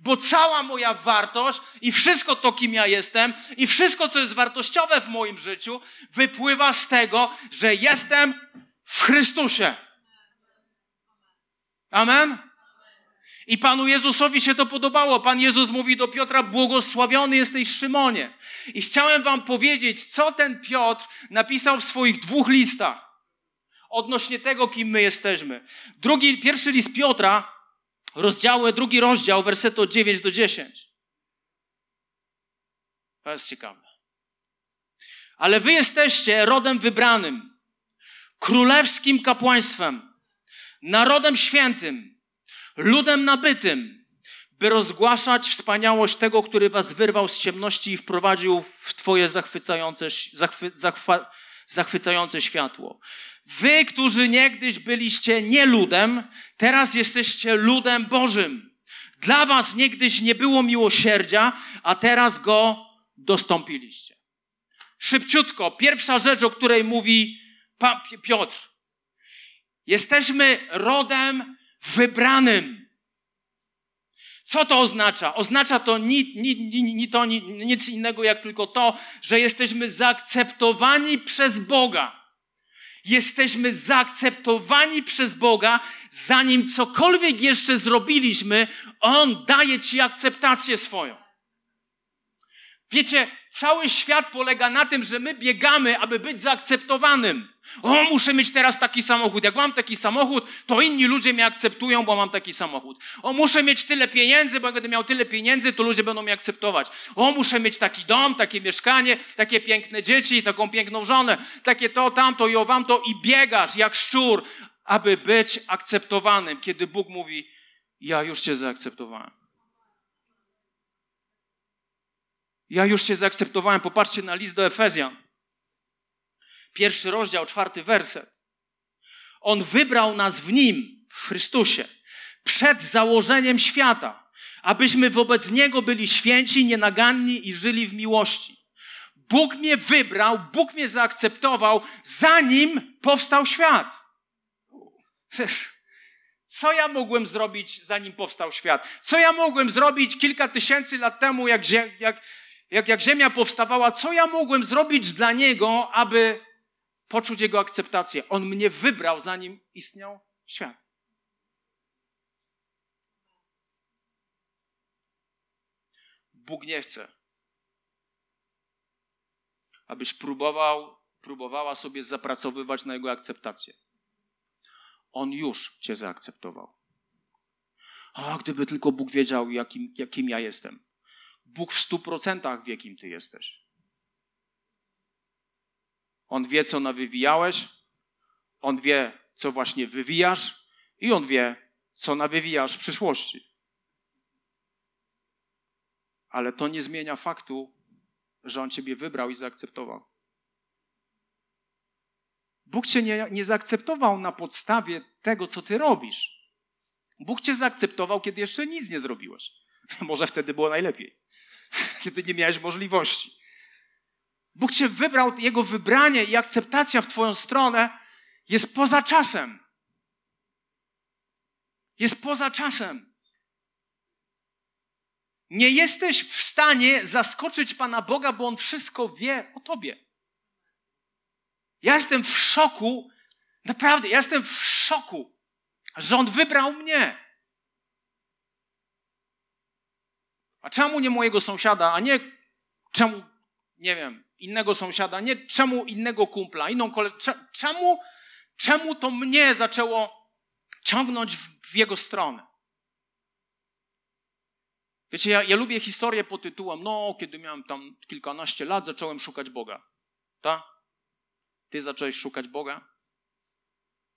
bo cała moja wartość i wszystko to, kim ja jestem, i wszystko, co jest wartościowe w moim życiu, wypływa z tego, że jestem w Chrystusie. Amen? I Panu Jezusowi się to podobało. Pan Jezus mówi do Piotra, błogosławiony jesteś Szymonie. I chciałem wam powiedzieć, co ten Piotr napisał w swoich dwóch listach odnośnie tego, kim my jesteśmy. Drugi, pierwszy list Piotra rozdziały, drugi rozdział, wersetu od 9 do 10. To jest ciekawe. Ale wy jesteście rodem wybranym, królewskim kapłaństwem, narodem świętym, ludem nabytym, by rozgłaszać wspaniałość tego, który was wyrwał z ciemności i wprowadził w twoje zachwycające, zachwy, zachwa, zachwycające światło. Wy, którzy niegdyś byliście nie ludem, teraz jesteście ludem Bożym. Dla was niegdyś nie było miłosierdzia, a teraz go dostąpiliście. Szybciutko, pierwsza rzecz, o której mówi Piotr. Jesteśmy rodem wybranym. Co to oznacza? Oznacza to ni, ni, ni, to, ni, nic innego jak tylko to, że jesteśmy zaakceptowani przez Boga. Jesteśmy zaakceptowani przez Boga, zanim cokolwiek jeszcze zrobiliśmy, On daje Ci akceptację swoją. Wiecie, cały świat polega na tym, że my biegamy, aby być zaakceptowanym. O, muszę mieć teraz taki samochód. Jak mam taki samochód, to inni ludzie mnie akceptują, bo mam taki samochód. O, muszę mieć tyle pieniędzy, bo jak będę miał tyle pieniędzy, to ludzie będą mnie akceptować. O, muszę mieć taki dom, takie mieszkanie, takie piękne dzieci, taką piękną żonę, takie to, tamto i owam to i biegasz jak szczur, aby być akceptowanym. Kiedy Bóg mówi, ja już cię zaakceptowałem. Ja już Cię zaakceptowałem. Popatrzcie na list do Efezjan. Pierwszy rozdział, czwarty werset. On wybrał nas w Nim, w Chrystusie, przed założeniem świata, abyśmy wobec Niego byli święci, nienaganni i żyli w miłości. Bóg mnie wybrał, Bóg mnie zaakceptował, zanim powstał świat. Co ja mogłem zrobić, zanim powstał świat? Co ja mogłem zrobić kilka tysięcy lat temu, jak, jak, jak, jak ziemia powstawała, co ja mogłem zrobić dla niego, aby poczuć jego akceptację? On mnie wybrał, zanim istniał świat. Bóg nie chce, abyś próbował, próbowała sobie zapracowywać na jego akceptację. On już cię zaakceptował. A gdyby tylko Bóg wiedział, jakim, jakim ja jestem. Bóg w stu procentach wie, kim ty jesteś. On wie, co nawywijałeś, on wie, co właśnie wywijasz i on wie, co nawywijasz w przyszłości. Ale to nie zmienia faktu, że on ciebie wybrał i zaakceptował. Bóg cię nie, nie zaakceptował na podstawie tego, co ty robisz. Bóg cię zaakceptował, kiedy jeszcze nic nie zrobiłeś. [laughs] Może wtedy było najlepiej. [laughs] kiedy nie miałeś możliwości. Bóg cię wybrał, jego wybranie i akceptacja w twoją stronę jest poza czasem. Jest poza czasem. Nie jesteś w stanie zaskoczyć Pana Boga, bo On wszystko wie o tobie. Ja jestem w szoku, naprawdę, ja jestem w szoku, że On wybrał mnie. A czemu nie mojego sąsiada, a nie czemu, nie wiem, innego sąsiada, nie czemu innego kumpla, inną koleżankę, czemu, czemu to mnie zaczęło ciągnąć w, w jego stronę? Wiecie, ja, ja lubię historię pod tytułem, no, kiedy miałem tam kilkanaście lat, zacząłem szukać Boga. Tak? Ty zacząłeś szukać Boga?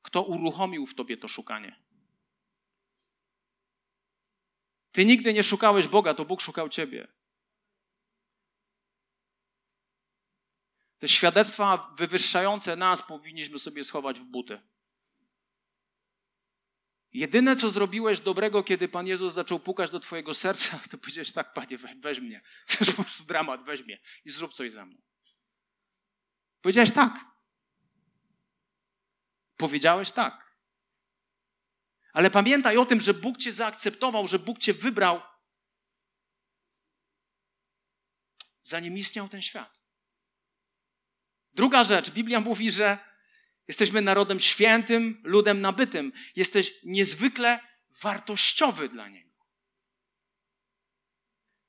Kto uruchomił w tobie to szukanie? Ty nigdy nie szukałeś Boga, to Bóg szukał ciebie. Te świadectwa wywyższające nas powinniśmy sobie schować w buty. Jedyne, co zrobiłeś dobrego, kiedy Pan Jezus zaczął pukać do Twojego serca, [laughs] to powiedziałeś tak, Panie, weź mnie. [laughs] To jest po prostu dramat, weź mnie i zrób coś ze mną. Powiedziałeś tak. Powiedziałeś tak. Ale pamiętaj o tym, że Bóg Cię zaakceptował, że Bóg Cię wybrał, zanim istniał ten świat. Druga rzecz, Biblia mówi, że jesteśmy narodem świętym, ludem nabytym. Jesteś niezwykle wartościowy dla Niego.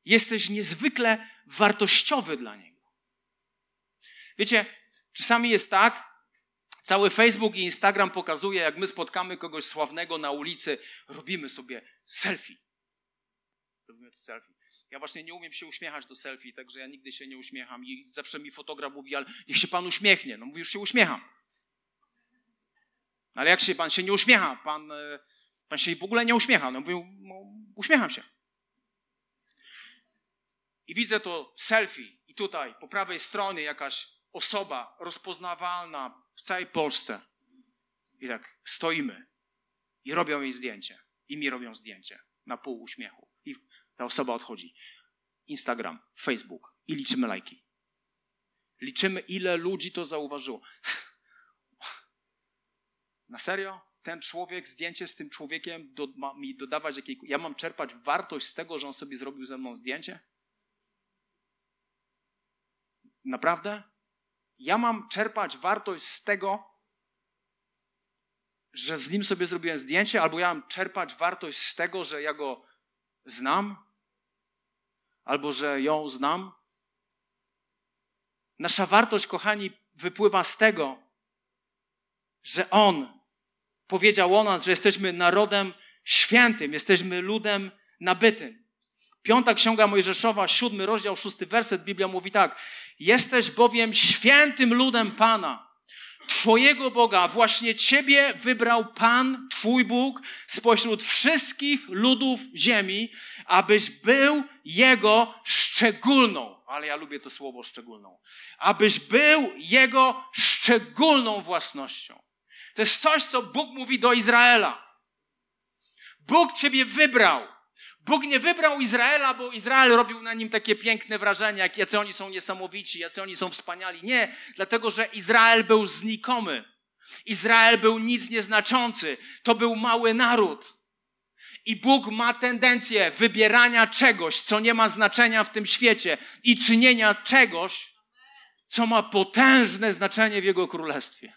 Jesteś niezwykle wartościowy dla Niego. Wiecie, czasami jest tak, Cały Facebook i Instagram pokazuje, jak my spotkamy kogoś sławnego na ulicy, robimy sobie selfie. Robimy selfie. Ja właśnie nie umiem się uśmiechać do selfie, także ja nigdy się nie uśmiecham i zawsze mi fotograf mówi, ale niech się pan uśmiechnie. No mówi, już się uśmiecham. Ale jak się pan się nie uśmiecha? Pan, e, pan się w ogóle nie uśmiecha. No mówię, no, uśmiecham się. I widzę to selfie i tutaj po prawej stronie jakaś osoba rozpoznawalna w całej Polsce. I tak stoimy i robią jej zdjęcie. I mi robią zdjęcie na pół uśmiechu. I ta osoba odchodzi. Instagram, Facebook i liczymy lajki. Liczymy, ile ludzi to zauważyło. [laughs] Na serio? ten człowiek, zdjęcie z tym człowiekiem do, ma mi dodawać jakiej... Ja mam czerpać wartość z tego, że on sobie zrobił ze mną zdjęcie? Naprawdę? Ja mam czerpać wartość z tego, że z nim sobie zrobiłem zdjęcie, albo ja mam czerpać wartość z tego, że ja go znam, albo że ją znam. Nasza wartość, kochani, wypływa z tego, że On powiedział o nas, że jesteśmy narodem świętym, jesteśmy ludem nabytym. Piąta Księga Mojżeszowa, siódmy rozdział, szósty werset, Biblia mówi tak. Jesteś bowiem świętym ludem Pana, Twojego Boga. Właśnie Ciebie wybrał Pan, Twój Bóg, spośród wszystkich ludów ziemi, abyś był Jego szczególną, ale ja lubię to słowo szczególną, abyś był Jego szczególną własnością. To jest coś, co Bóg mówi do Izraela. Bóg Ciebie wybrał. Bóg nie wybrał Izraela, bo Izrael robił na nim takie piękne wrażenie, jak jacy oni są niesamowici, jacy oni są wspaniali. Nie, dlatego że Izrael był znikomy. Izrael był nic nieznaczący. To był mały naród. I Bóg ma tendencję wybierania czegoś, co nie ma znaczenia w tym świecie i czynienia czegoś, co ma potężne znaczenie w Jego królestwie.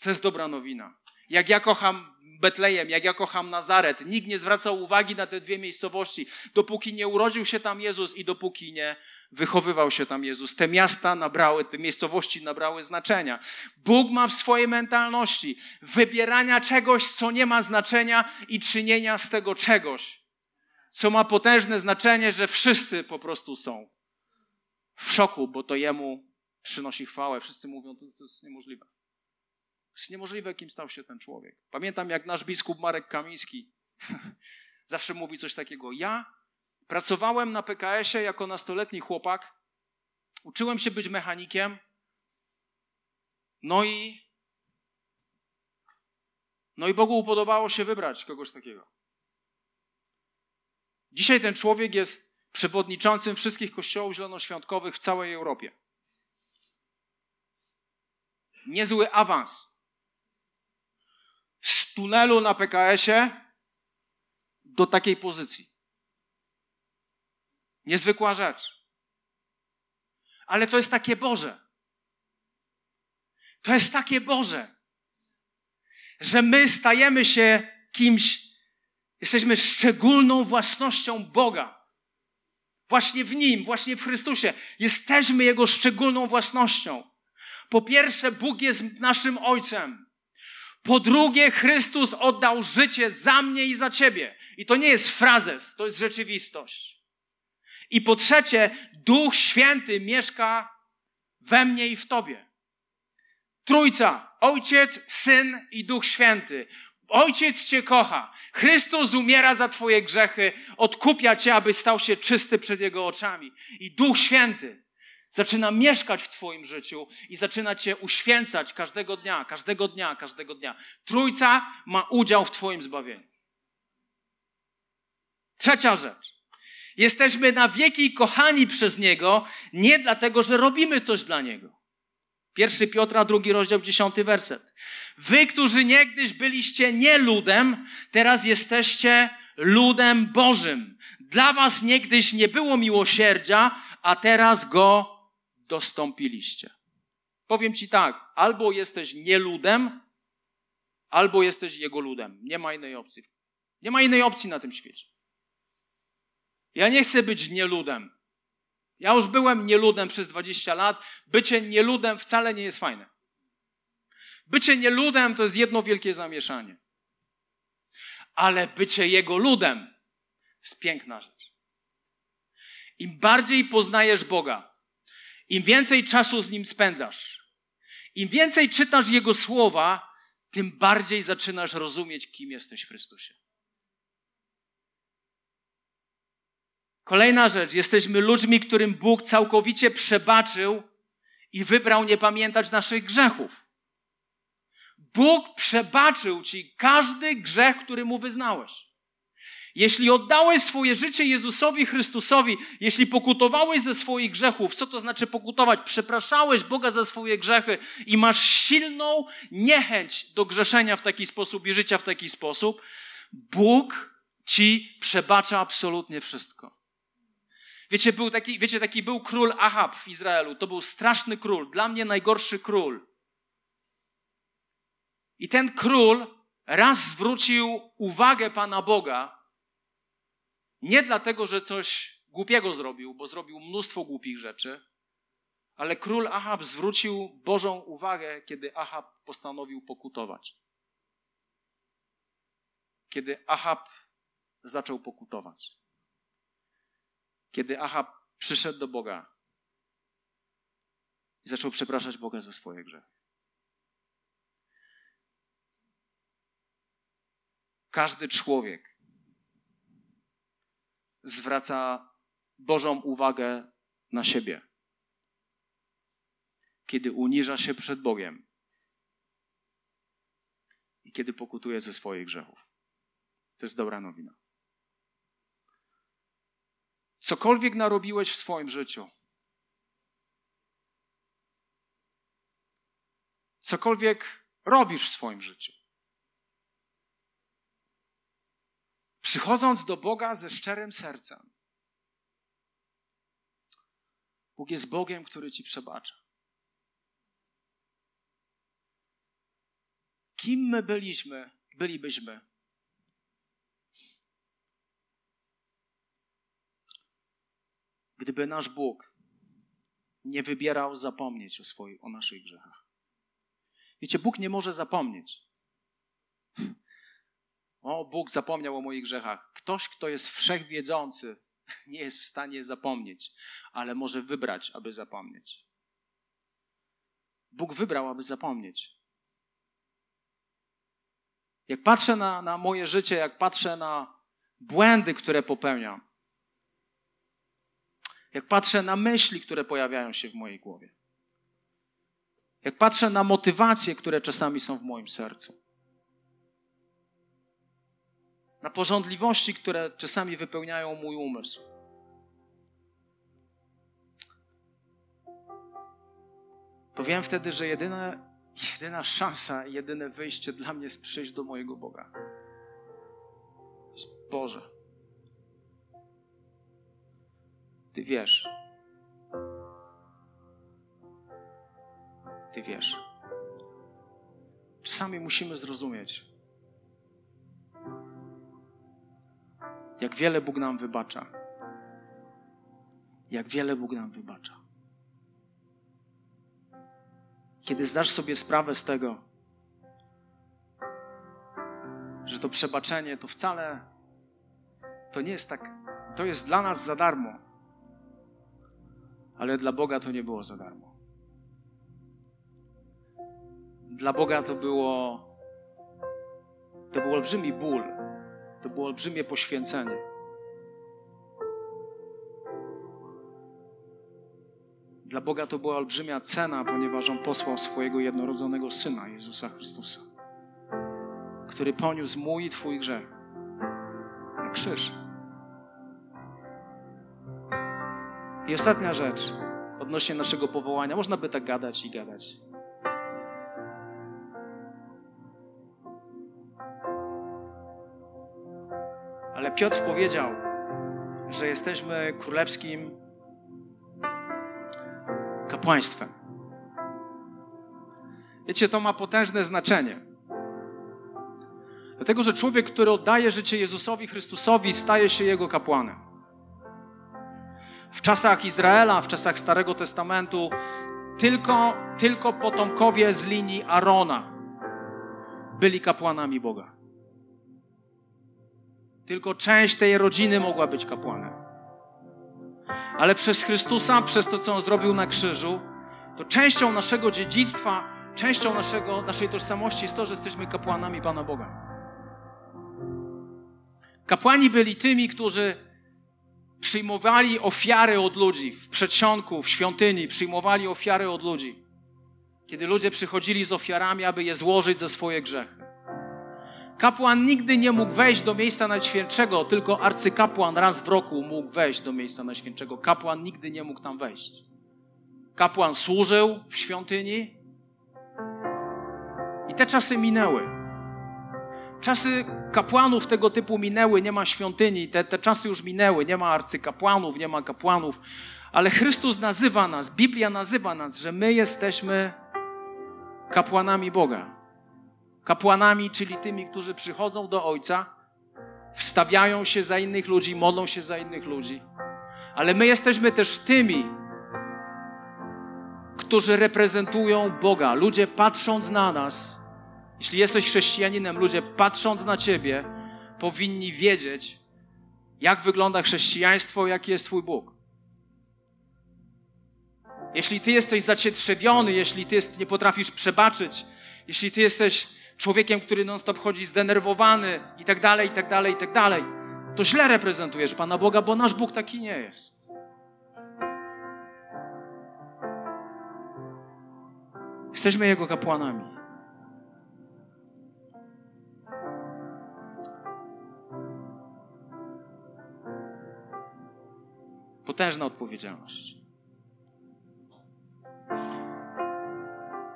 To jest dobra nowina. Jak ja kocham Betlejem, jak ja kocham Nazaret. Nikt nie zwracał uwagi na te dwie miejscowości, dopóki nie urodził się tam Jezus i dopóki nie wychowywał się tam Jezus. Te miasta nabrały, te miejscowości nabrały znaczenia. Bóg ma w swojej mentalności wybierania czegoś, co nie ma znaczenia i czynienia z tego czegoś, co ma potężne znaczenie, że wszyscy po prostu są w szoku, bo to Jemu przynosi chwałę. Wszyscy mówią, to, to jest niemożliwe jest niemożliwe, kim stał się ten człowiek. Pamiętam, jak nasz biskup Marek Kamiński [laughs] zawsze mówi coś takiego. Ja pracowałem na PKS-ie jako nastoletni chłopak, uczyłem się być mechanikiem, no i no i Bogu upodobało się wybrać kogoś takiego. Dzisiaj ten człowiek jest przewodniczącym wszystkich kościołów zielonoświątkowych w całej Europie. Niezły awans tunelu na PKS-ie do takiej pozycji. Niezwykła rzecz. Ale to jest takie Boże. To jest takie Boże, że my stajemy się kimś, jesteśmy szczególną własnością Boga. Właśnie w Nim, właśnie w Chrystusie. Jesteśmy Jego szczególną własnością. Po pierwsze, Bóg jest naszym Ojcem. Po drugie, Chrystus oddał życie za mnie i za ciebie. I to nie jest frazes, to jest rzeczywistość. I po trzecie, Duch Święty mieszka we mnie i w tobie. Trójca, Ojciec, Syn i Duch Święty. Ojciec Cię kocha. Chrystus umiera za Twoje grzechy, odkupia Cię, aby stał się czysty przed Jego oczami. I Duch Święty zaczyna mieszkać w Twoim życiu i zaczyna Cię uświęcać każdego dnia, każdego dnia, każdego dnia. Trójca ma udział w Twoim zbawieniu. Trzecia rzecz. Jesteśmy na wieki kochani przez Niego, nie dlatego, że robimy coś dla Niego. Pierwszy Piotra, drugi rozdział, dziesiąty werset. Wy, którzy niegdyś byliście nie ludem, teraz jesteście ludem Bożym. Dla was niegdyś nie było miłosierdzia, a teraz go dostąpiliście. Powiem ci tak, albo jesteś nieludem, albo jesteś jego ludem. Nie ma innej opcji. Nie ma innej opcji na tym świecie. Ja nie chcę być nieludem. Ja już byłem nieludem przez 20 lat. Bycie nieludem wcale nie jest fajne. Bycie nieludem to jest jedno wielkie zamieszanie. Ale bycie jego ludem jest piękna rzecz. Im bardziej poznajesz Boga, im więcej czasu z nim spędzasz, im więcej czytasz jego słowa, tym bardziej zaczynasz rozumieć, kim jesteś w Chrystusie. Kolejna rzecz. Jesteśmy ludźmi, którym Bóg całkowicie przebaczył i wybrał nie pamiętać naszych grzechów. Bóg przebaczył ci każdy grzech, który mu wyznałeś. Jeśli oddałeś swoje życie Jezusowi Chrystusowi, jeśli pokutowałeś ze swoich grzechów, co to znaczy pokutować? Przepraszałeś Boga za swoje grzechy i masz silną niechęć do grzeszenia w taki sposób i życia w taki sposób, Bóg ci przebacza absolutnie wszystko. Wiecie, był taki, wiecie, taki był król Ahab w Izraelu. To był straszny król, dla mnie najgorszy król. I ten król raz zwrócił uwagę Pana Boga, nie dlatego, że coś głupiego zrobił, bo zrobił mnóstwo głupich rzeczy, ale król Ahab zwrócił Bożą uwagę, kiedy Ahab postanowił pokutować. Kiedy Ahab zaczął pokutować. Kiedy Ahab przyszedł do Boga i zaczął przepraszać Boga za swoje grzechy. Każdy człowiek zwraca Bożą uwagę na siebie. Kiedy uniża się przed Bogiem i kiedy pokutuje ze swoich grzechów. To jest dobra nowina. Cokolwiek narobiłeś w swoim życiu, cokolwiek robisz w swoim życiu, przychodząc do Boga ze szczerym sercem, Bóg jest Bogiem, który ci przebacza. Kim my byliśmy, bylibyśmy, gdyby nasz Bóg nie wybierał zapomnieć o, swoich, o naszych grzechach. Wiecie, Bóg nie może zapomnieć. O, Bóg zapomniał o moich grzechach. Ktoś, kto jest wszechwiedzący, [laughs] nie jest w stanie zapomnieć, ale może wybrać, aby zapomnieć. Bóg wybrał, aby zapomnieć. Jak patrzę na, na moje życie, jak patrzę na błędy, które popełniam, jak patrzę na myśli, które pojawiają się w mojej głowie, jak patrzę na motywacje, które czasami są w moim sercu, na porządliwości, które czasami wypełniają mój umysł. To wiem wtedy, że jedyna, jedyna szansa, jedyne wyjście dla mnie jest przyjść do mojego Boga. Boże, Ty wiesz. Ty wiesz. Czasami musimy zrozumieć, jak wiele Bóg nam wybacza. Jak wiele Bóg nam wybacza. Kiedy zdasz sobie sprawę z tego, że to przebaczenie to wcale to nie jest tak, to jest dla nas za darmo ale dla Boga to nie było za darmo. Dla Boga to było to był olbrzymi ból, to było olbrzymie poświęcenie. Dla Boga to była olbrzymia cena, ponieważ On posłał swojego jednorodzonego Syna, Jezusa Chrystusa, który poniósł mój i Twój grzech na krzyż. I ostatnia rzecz odnośnie naszego powołania. Można by tak gadać i gadać. Ale Piotr powiedział, że jesteśmy królewskim kapłaństwem. Wiecie, to ma potężne znaczenie. Dlatego, że człowiek, który oddaje życie Jezusowi Chrystusowi, staje się jego kapłanem. W czasach Izraela, w czasach Starego Testamentu, tylko, tylko potomkowie z linii Arona byli kapłanami Boga. Tylko część tej rodziny mogła być kapłanem. Ale przez Chrystusa, przez to, co On zrobił na krzyżu, to częścią naszego dziedzictwa, częścią naszego, naszej tożsamości jest to, że jesteśmy kapłanami Pana Boga. Kapłani byli tymi, którzy przyjmowali ofiary od ludzi w przedsionku, w świątyni, przyjmowali ofiary od ludzi. Kiedy ludzie przychodzili z ofiarami, aby je złożyć za swoje grzechy. Kapłan nigdy nie mógł wejść do miejsca najświętszego, tylko arcykapłan raz w roku mógł wejść do miejsca najświętszego. Kapłan nigdy nie mógł tam wejść. Kapłan służył w świątyni i te czasy minęły. Czasy kapłanów tego typu minęły, nie ma świątyni, te, te czasy już minęły, nie ma arcykapłanów, nie ma kapłanów, ale Chrystus nazywa nas, Biblia nazywa nas, że my jesteśmy kapłanami Boga. Kapłanami, czyli tymi, którzy przychodzą do Ojca, wstawiają się za innych ludzi, modlą się za innych ludzi. Ale my jesteśmy też tymi, którzy reprezentują Boga. Ludzie patrząc na nas, jeśli jesteś chrześcijaninem, ludzie patrząc na Ciebie, powinni wiedzieć, jak wygląda chrześcijaństwo, jaki jest Twój Bóg. Jeśli Ty jesteś zacietrzewiony, jeśli Ty jest, nie potrafisz przebaczyć, jeśli Ty jesteś człowiekiem, który non-stop chodzi zdenerwowany i tak dalej, i tak dalej, i tak dalej, to źle reprezentujesz Pana Boga, bo nasz Bóg taki nie jest. Jesteśmy Jego kapłanami. Potężna odpowiedzialność.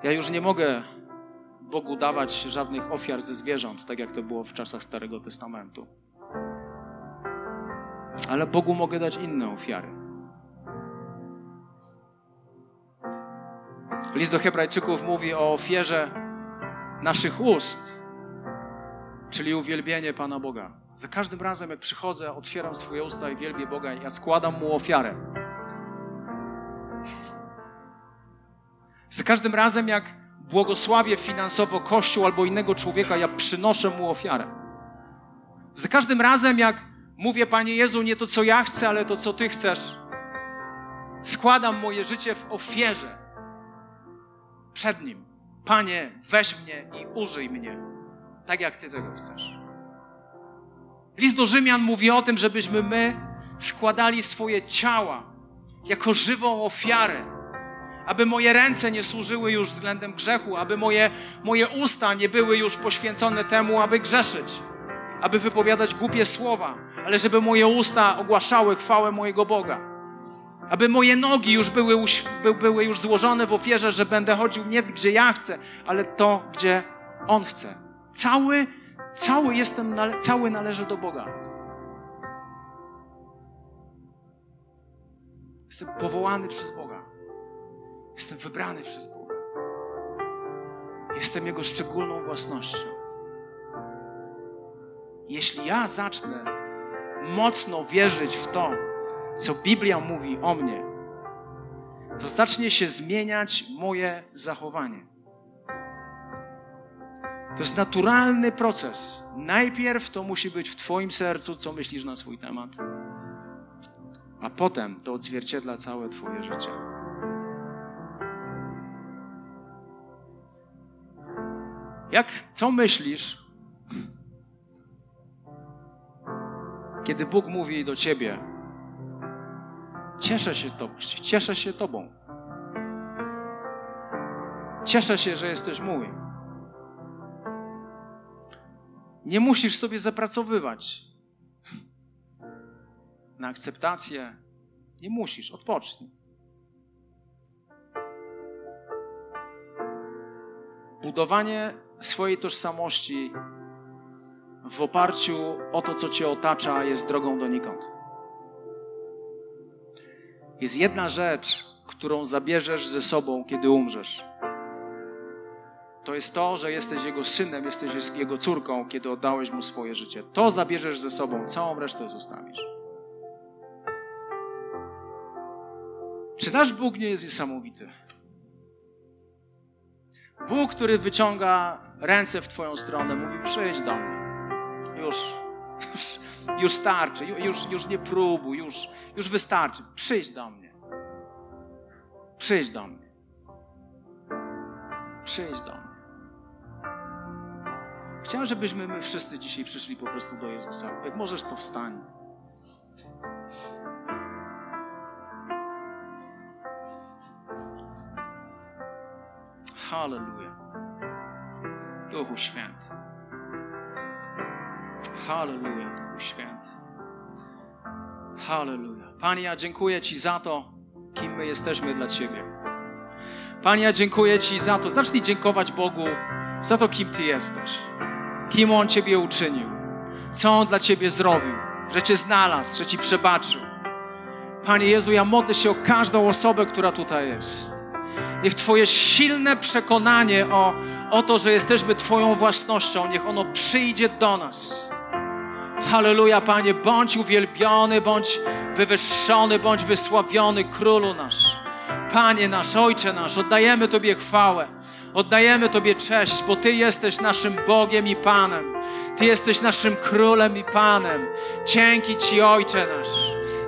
Ja już nie mogę Bogu dawać żadnych ofiar ze zwierząt, tak jak to było w czasach Starego Testamentu. Ale Bogu mogę dać inne ofiary. List do Hebrajczyków mówi o ofierze naszych ust, czyli uwielbienie Pana Boga. Za każdym razem, jak przychodzę, otwieram swoje usta i wielbię Boga, ja składam Mu ofiarę. Za każdym razem, jak błogosławię finansowo Kościół albo innego człowieka, ja przynoszę mu ofiarę. Za każdym razem, jak mówię, Panie Jezu, nie to, co ja chcę, ale to, co Ty chcesz, składam moje życie w ofierze przed Nim. Panie, weź mnie i użyj mnie, tak jak Ty tego chcesz. List do Rzymian mówi o tym, żebyśmy my składali swoje ciała jako żywą ofiarę aby moje ręce nie służyły już względem grzechu, aby moje, moje usta nie były już poświęcone temu, aby grzeszyć, aby wypowiadać głupie słowa, ale żeby moje usta ogłaszały chwałę mojego Boga. Aby moje nogi już były, były już złożone w ofierze, że będę chodził nie gdzie ja chcę, ale to, gdzie On chce. Cały, cały jestem, cały należy do Boga. Jestem powołany przez Boga. Jestem wybrany przez Boga. Jestem Jego szczególną własnością. Jeśli ja zacznę mocno wierzyć w to, co Biblia mówi o mnie, to zacznie się zmieniać moje zachowanie. To jest naturalny proces. Najpierw to musi być w Twoim sercu, co myślisz na swój temat, a potem to odzwierciedla całe Twoje życie. Jak, co myślisz, kiedy Bóg mówi do ciebie: Cieszę się Tobą, cieszę się Tobą. Cieszę się, że jesteś mój. Nie musisz sobie zapracowywać na akceptację. Nie musisz, odpocznij. Budowanie swojej tożsamości w oparciu o to, co Cię otacza, jest drogą donikąd. Jest jedna rzecz, którą zabierzesz ze sobą, kiedy umrzesz. To jest to, że jesteś Jego synem, jesteś Jego córką, kiedy oddałeś Mu swoje życie. To zabierzesz ze sobą, całą resztę zostawisz. Czy nasz Bóg nie jest niesamowity? Bóg, który wyciąga ręce w Twoją stronę, mówi: przyjdź do mnie. Już, już, [laughs] już starczy, już, już nie próbuj, już, już wystarczy. Przyjdź do mnie. Przyjdź do mnie. Przyjdź do mnie. Chciałem, żebyśmy my wszyscy dzisiaj przyszli po prostu do Jezusa. Jak możesz, to wstań. Halleluja. Duchu Święty. Halleluja, Duchu Święty. Halleluja. Panie, ja dziękuję Ci za to, kim my jesteśmy dla Ciebie. Panie, ja dziękuję Ci za to. Zacznij dziękować Bogu za to, kim Ty jesteś. Kim On Ciebie uczynił. Co On dla Ciebie zrobił. Że Cię znalazł, że Ci przebaczył. Panie Jezu, ja modlę się o każdą osobę, która tutaj jest. Niech Twoje silne przekonanie o, o to, że jesteśmy Twoją własnością, niech ono przyjdzie do nas. Halleluja, Panie, bądź uwielbiony, bądź wywyższony, bądź wysławiony, Królu nasz. Panie nasz, Ojcze nasz, oddajemy Tobie chwałę, oddajemy Tobie cześć, bo Ty jesteś naszym Bogiem i Panem. Ty jesteś naszym Królem i Panem. Dzięki Ci, Ojcze nasz.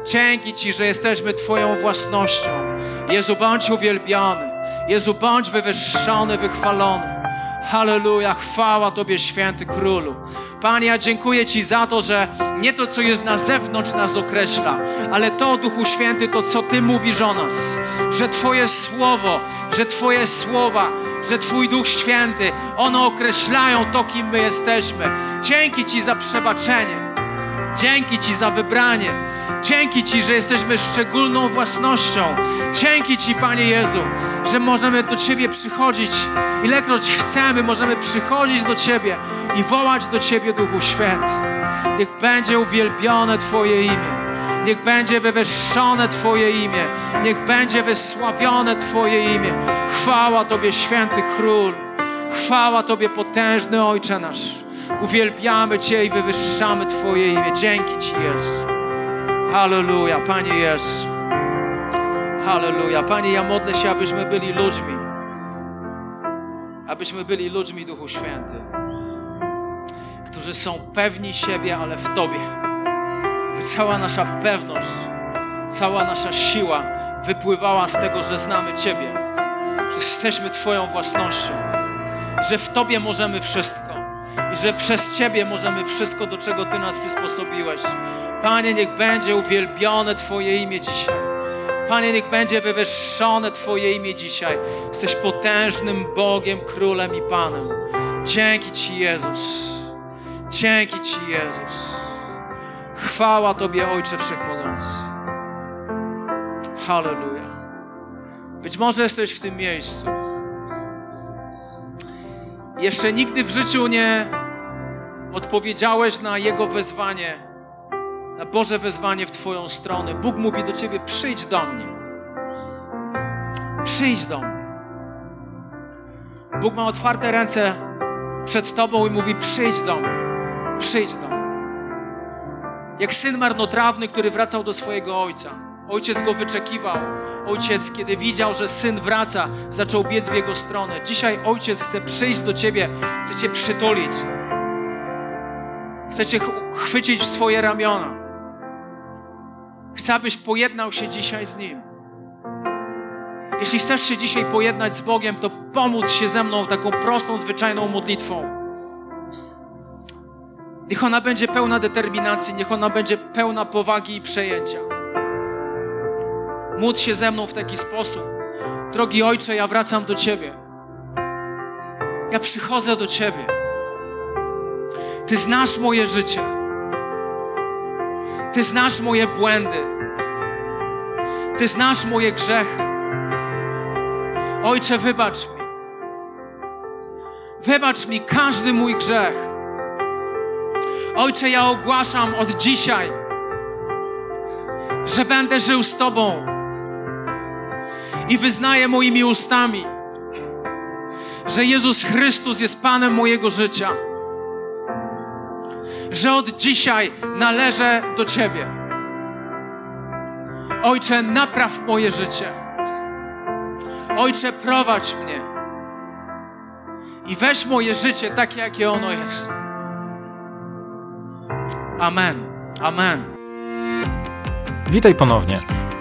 Dzięki Ci, że jesteśmy Twoją własnością. Jezu, bądź uwielbiony. Jezu, bądź wywyższony, wychwalony. Halleluja, chwała Tobie, święty królu. Panie, ja dziękuję Ci za to, że nie to, co jest na zewnątrz, nas określa, ale to, Duchu Święty, to, co Ty mówisz o nas, że Twoje słowo, że Twoje słowa, że Twój Duch Święty, one określają to, kim my jesteśmy. Dzięki Ci za przebaczenie. Dzięki Ci za wybranie. Dzięki Ci, że jesteśmy szczególną własnością. Dzięki Ci, Panie Jezu, że możemy do Ciebie przychodzić. Ilekroć chcemy, możemy przychodzić do Ciebie i wołać do Ciebie, Duchu Święty. Niech będzie uwielbione Twoje imię. Niech będzie wywyższone Twoje imię. Niech będzie wysławione Twoje imię. Chwała Tobie, święty Król. Chwała Tobie, potężny Ojcze nasz. Uwielbiamy Cię i wywyższamy Twoje imię. Dzięki Ci, Jezu. Halleluja, Panie Jezu. Halleluja. Panie, ja modlę się, abyśmy byli ludźmi. Abyśmy byli ludźmi, Duchu Święty, którzy są pewni siebie, ale w Tobie. By cała nasza pewność, cała nasza siła wypływała z tego, że znamy Ciebie, że jesteśmy Twoją własnością, że w Tobie możemy wszystko i że przez Ciebie możemy wszystko, do czego Ty nas przysposobiłeś. Panie, niech będzie uwielbione Twoje imię dzisiaj. Panie, niech będzie wywyższone Twoje imię dzisiaj. Jesteś potężnym Bogiem, Królem i Panem. Dzięki Ci, Jezus. Dzięki Ci, Jezus. Chwała Tobie, Ojcze Wszechmogący. Halleluja. Być może jesteś w tym miejscu. Jeszcze nigdy w życiu nie odpowiedziałeś na Jego wezwanie, na Boże wezwanie w Twoją stronę. Bóg mówi do Ciebie: przyjdź do mnie. Przyjdź do mnie. Bóg ma otwarte ręce przed Tobą i mówi: przyjdź do mnie. Przyjdź do mnie. Jak syn marnotrawny, który wracał do swojego ojca. Ojciec go wyczekiwał. Ojciec, kiedy widział, że syn wraca, zaczął biec w jego stronę. Dzisiaj ojciec chce przyjść do ciebie, chce cię przytulić. Chce cię chwycić w swoje ramiona. Chce, abyś pojednał się dzisiaj z nim. Jeśli chcesz się dzisiaj pojednać z Bogiem, to pomóc się ze mną taką prostą, zwyczajną modlitwą. Niech ona będzie pełna determinacji, niech ona będzie pełna powagi i przejęcia. Módl się ze mną w taki sposób. Drogi Ojcze, ja wracam do Ciebie. Ja przychodzę do Ciebie. Ty znasz moje życie. Ty znasz moje błędy. Ty znasz moje grzechy. Ojcze, wybacz mi. Wybacz mi każdy mój grzech. Ojcze, ja ogłaszam od dzisiaj, że będę żył z Tobą i wyznaję moimi ustami, że Jezus Chrystus jest Panem mojego życia, że od dzisiaj należę do Ciebie. Ojcze, napraw moje życie. Ojcze, prowadź mnie i weź moje życie takie, jakie ono jest. Amen. Amen. Witaj ponownie.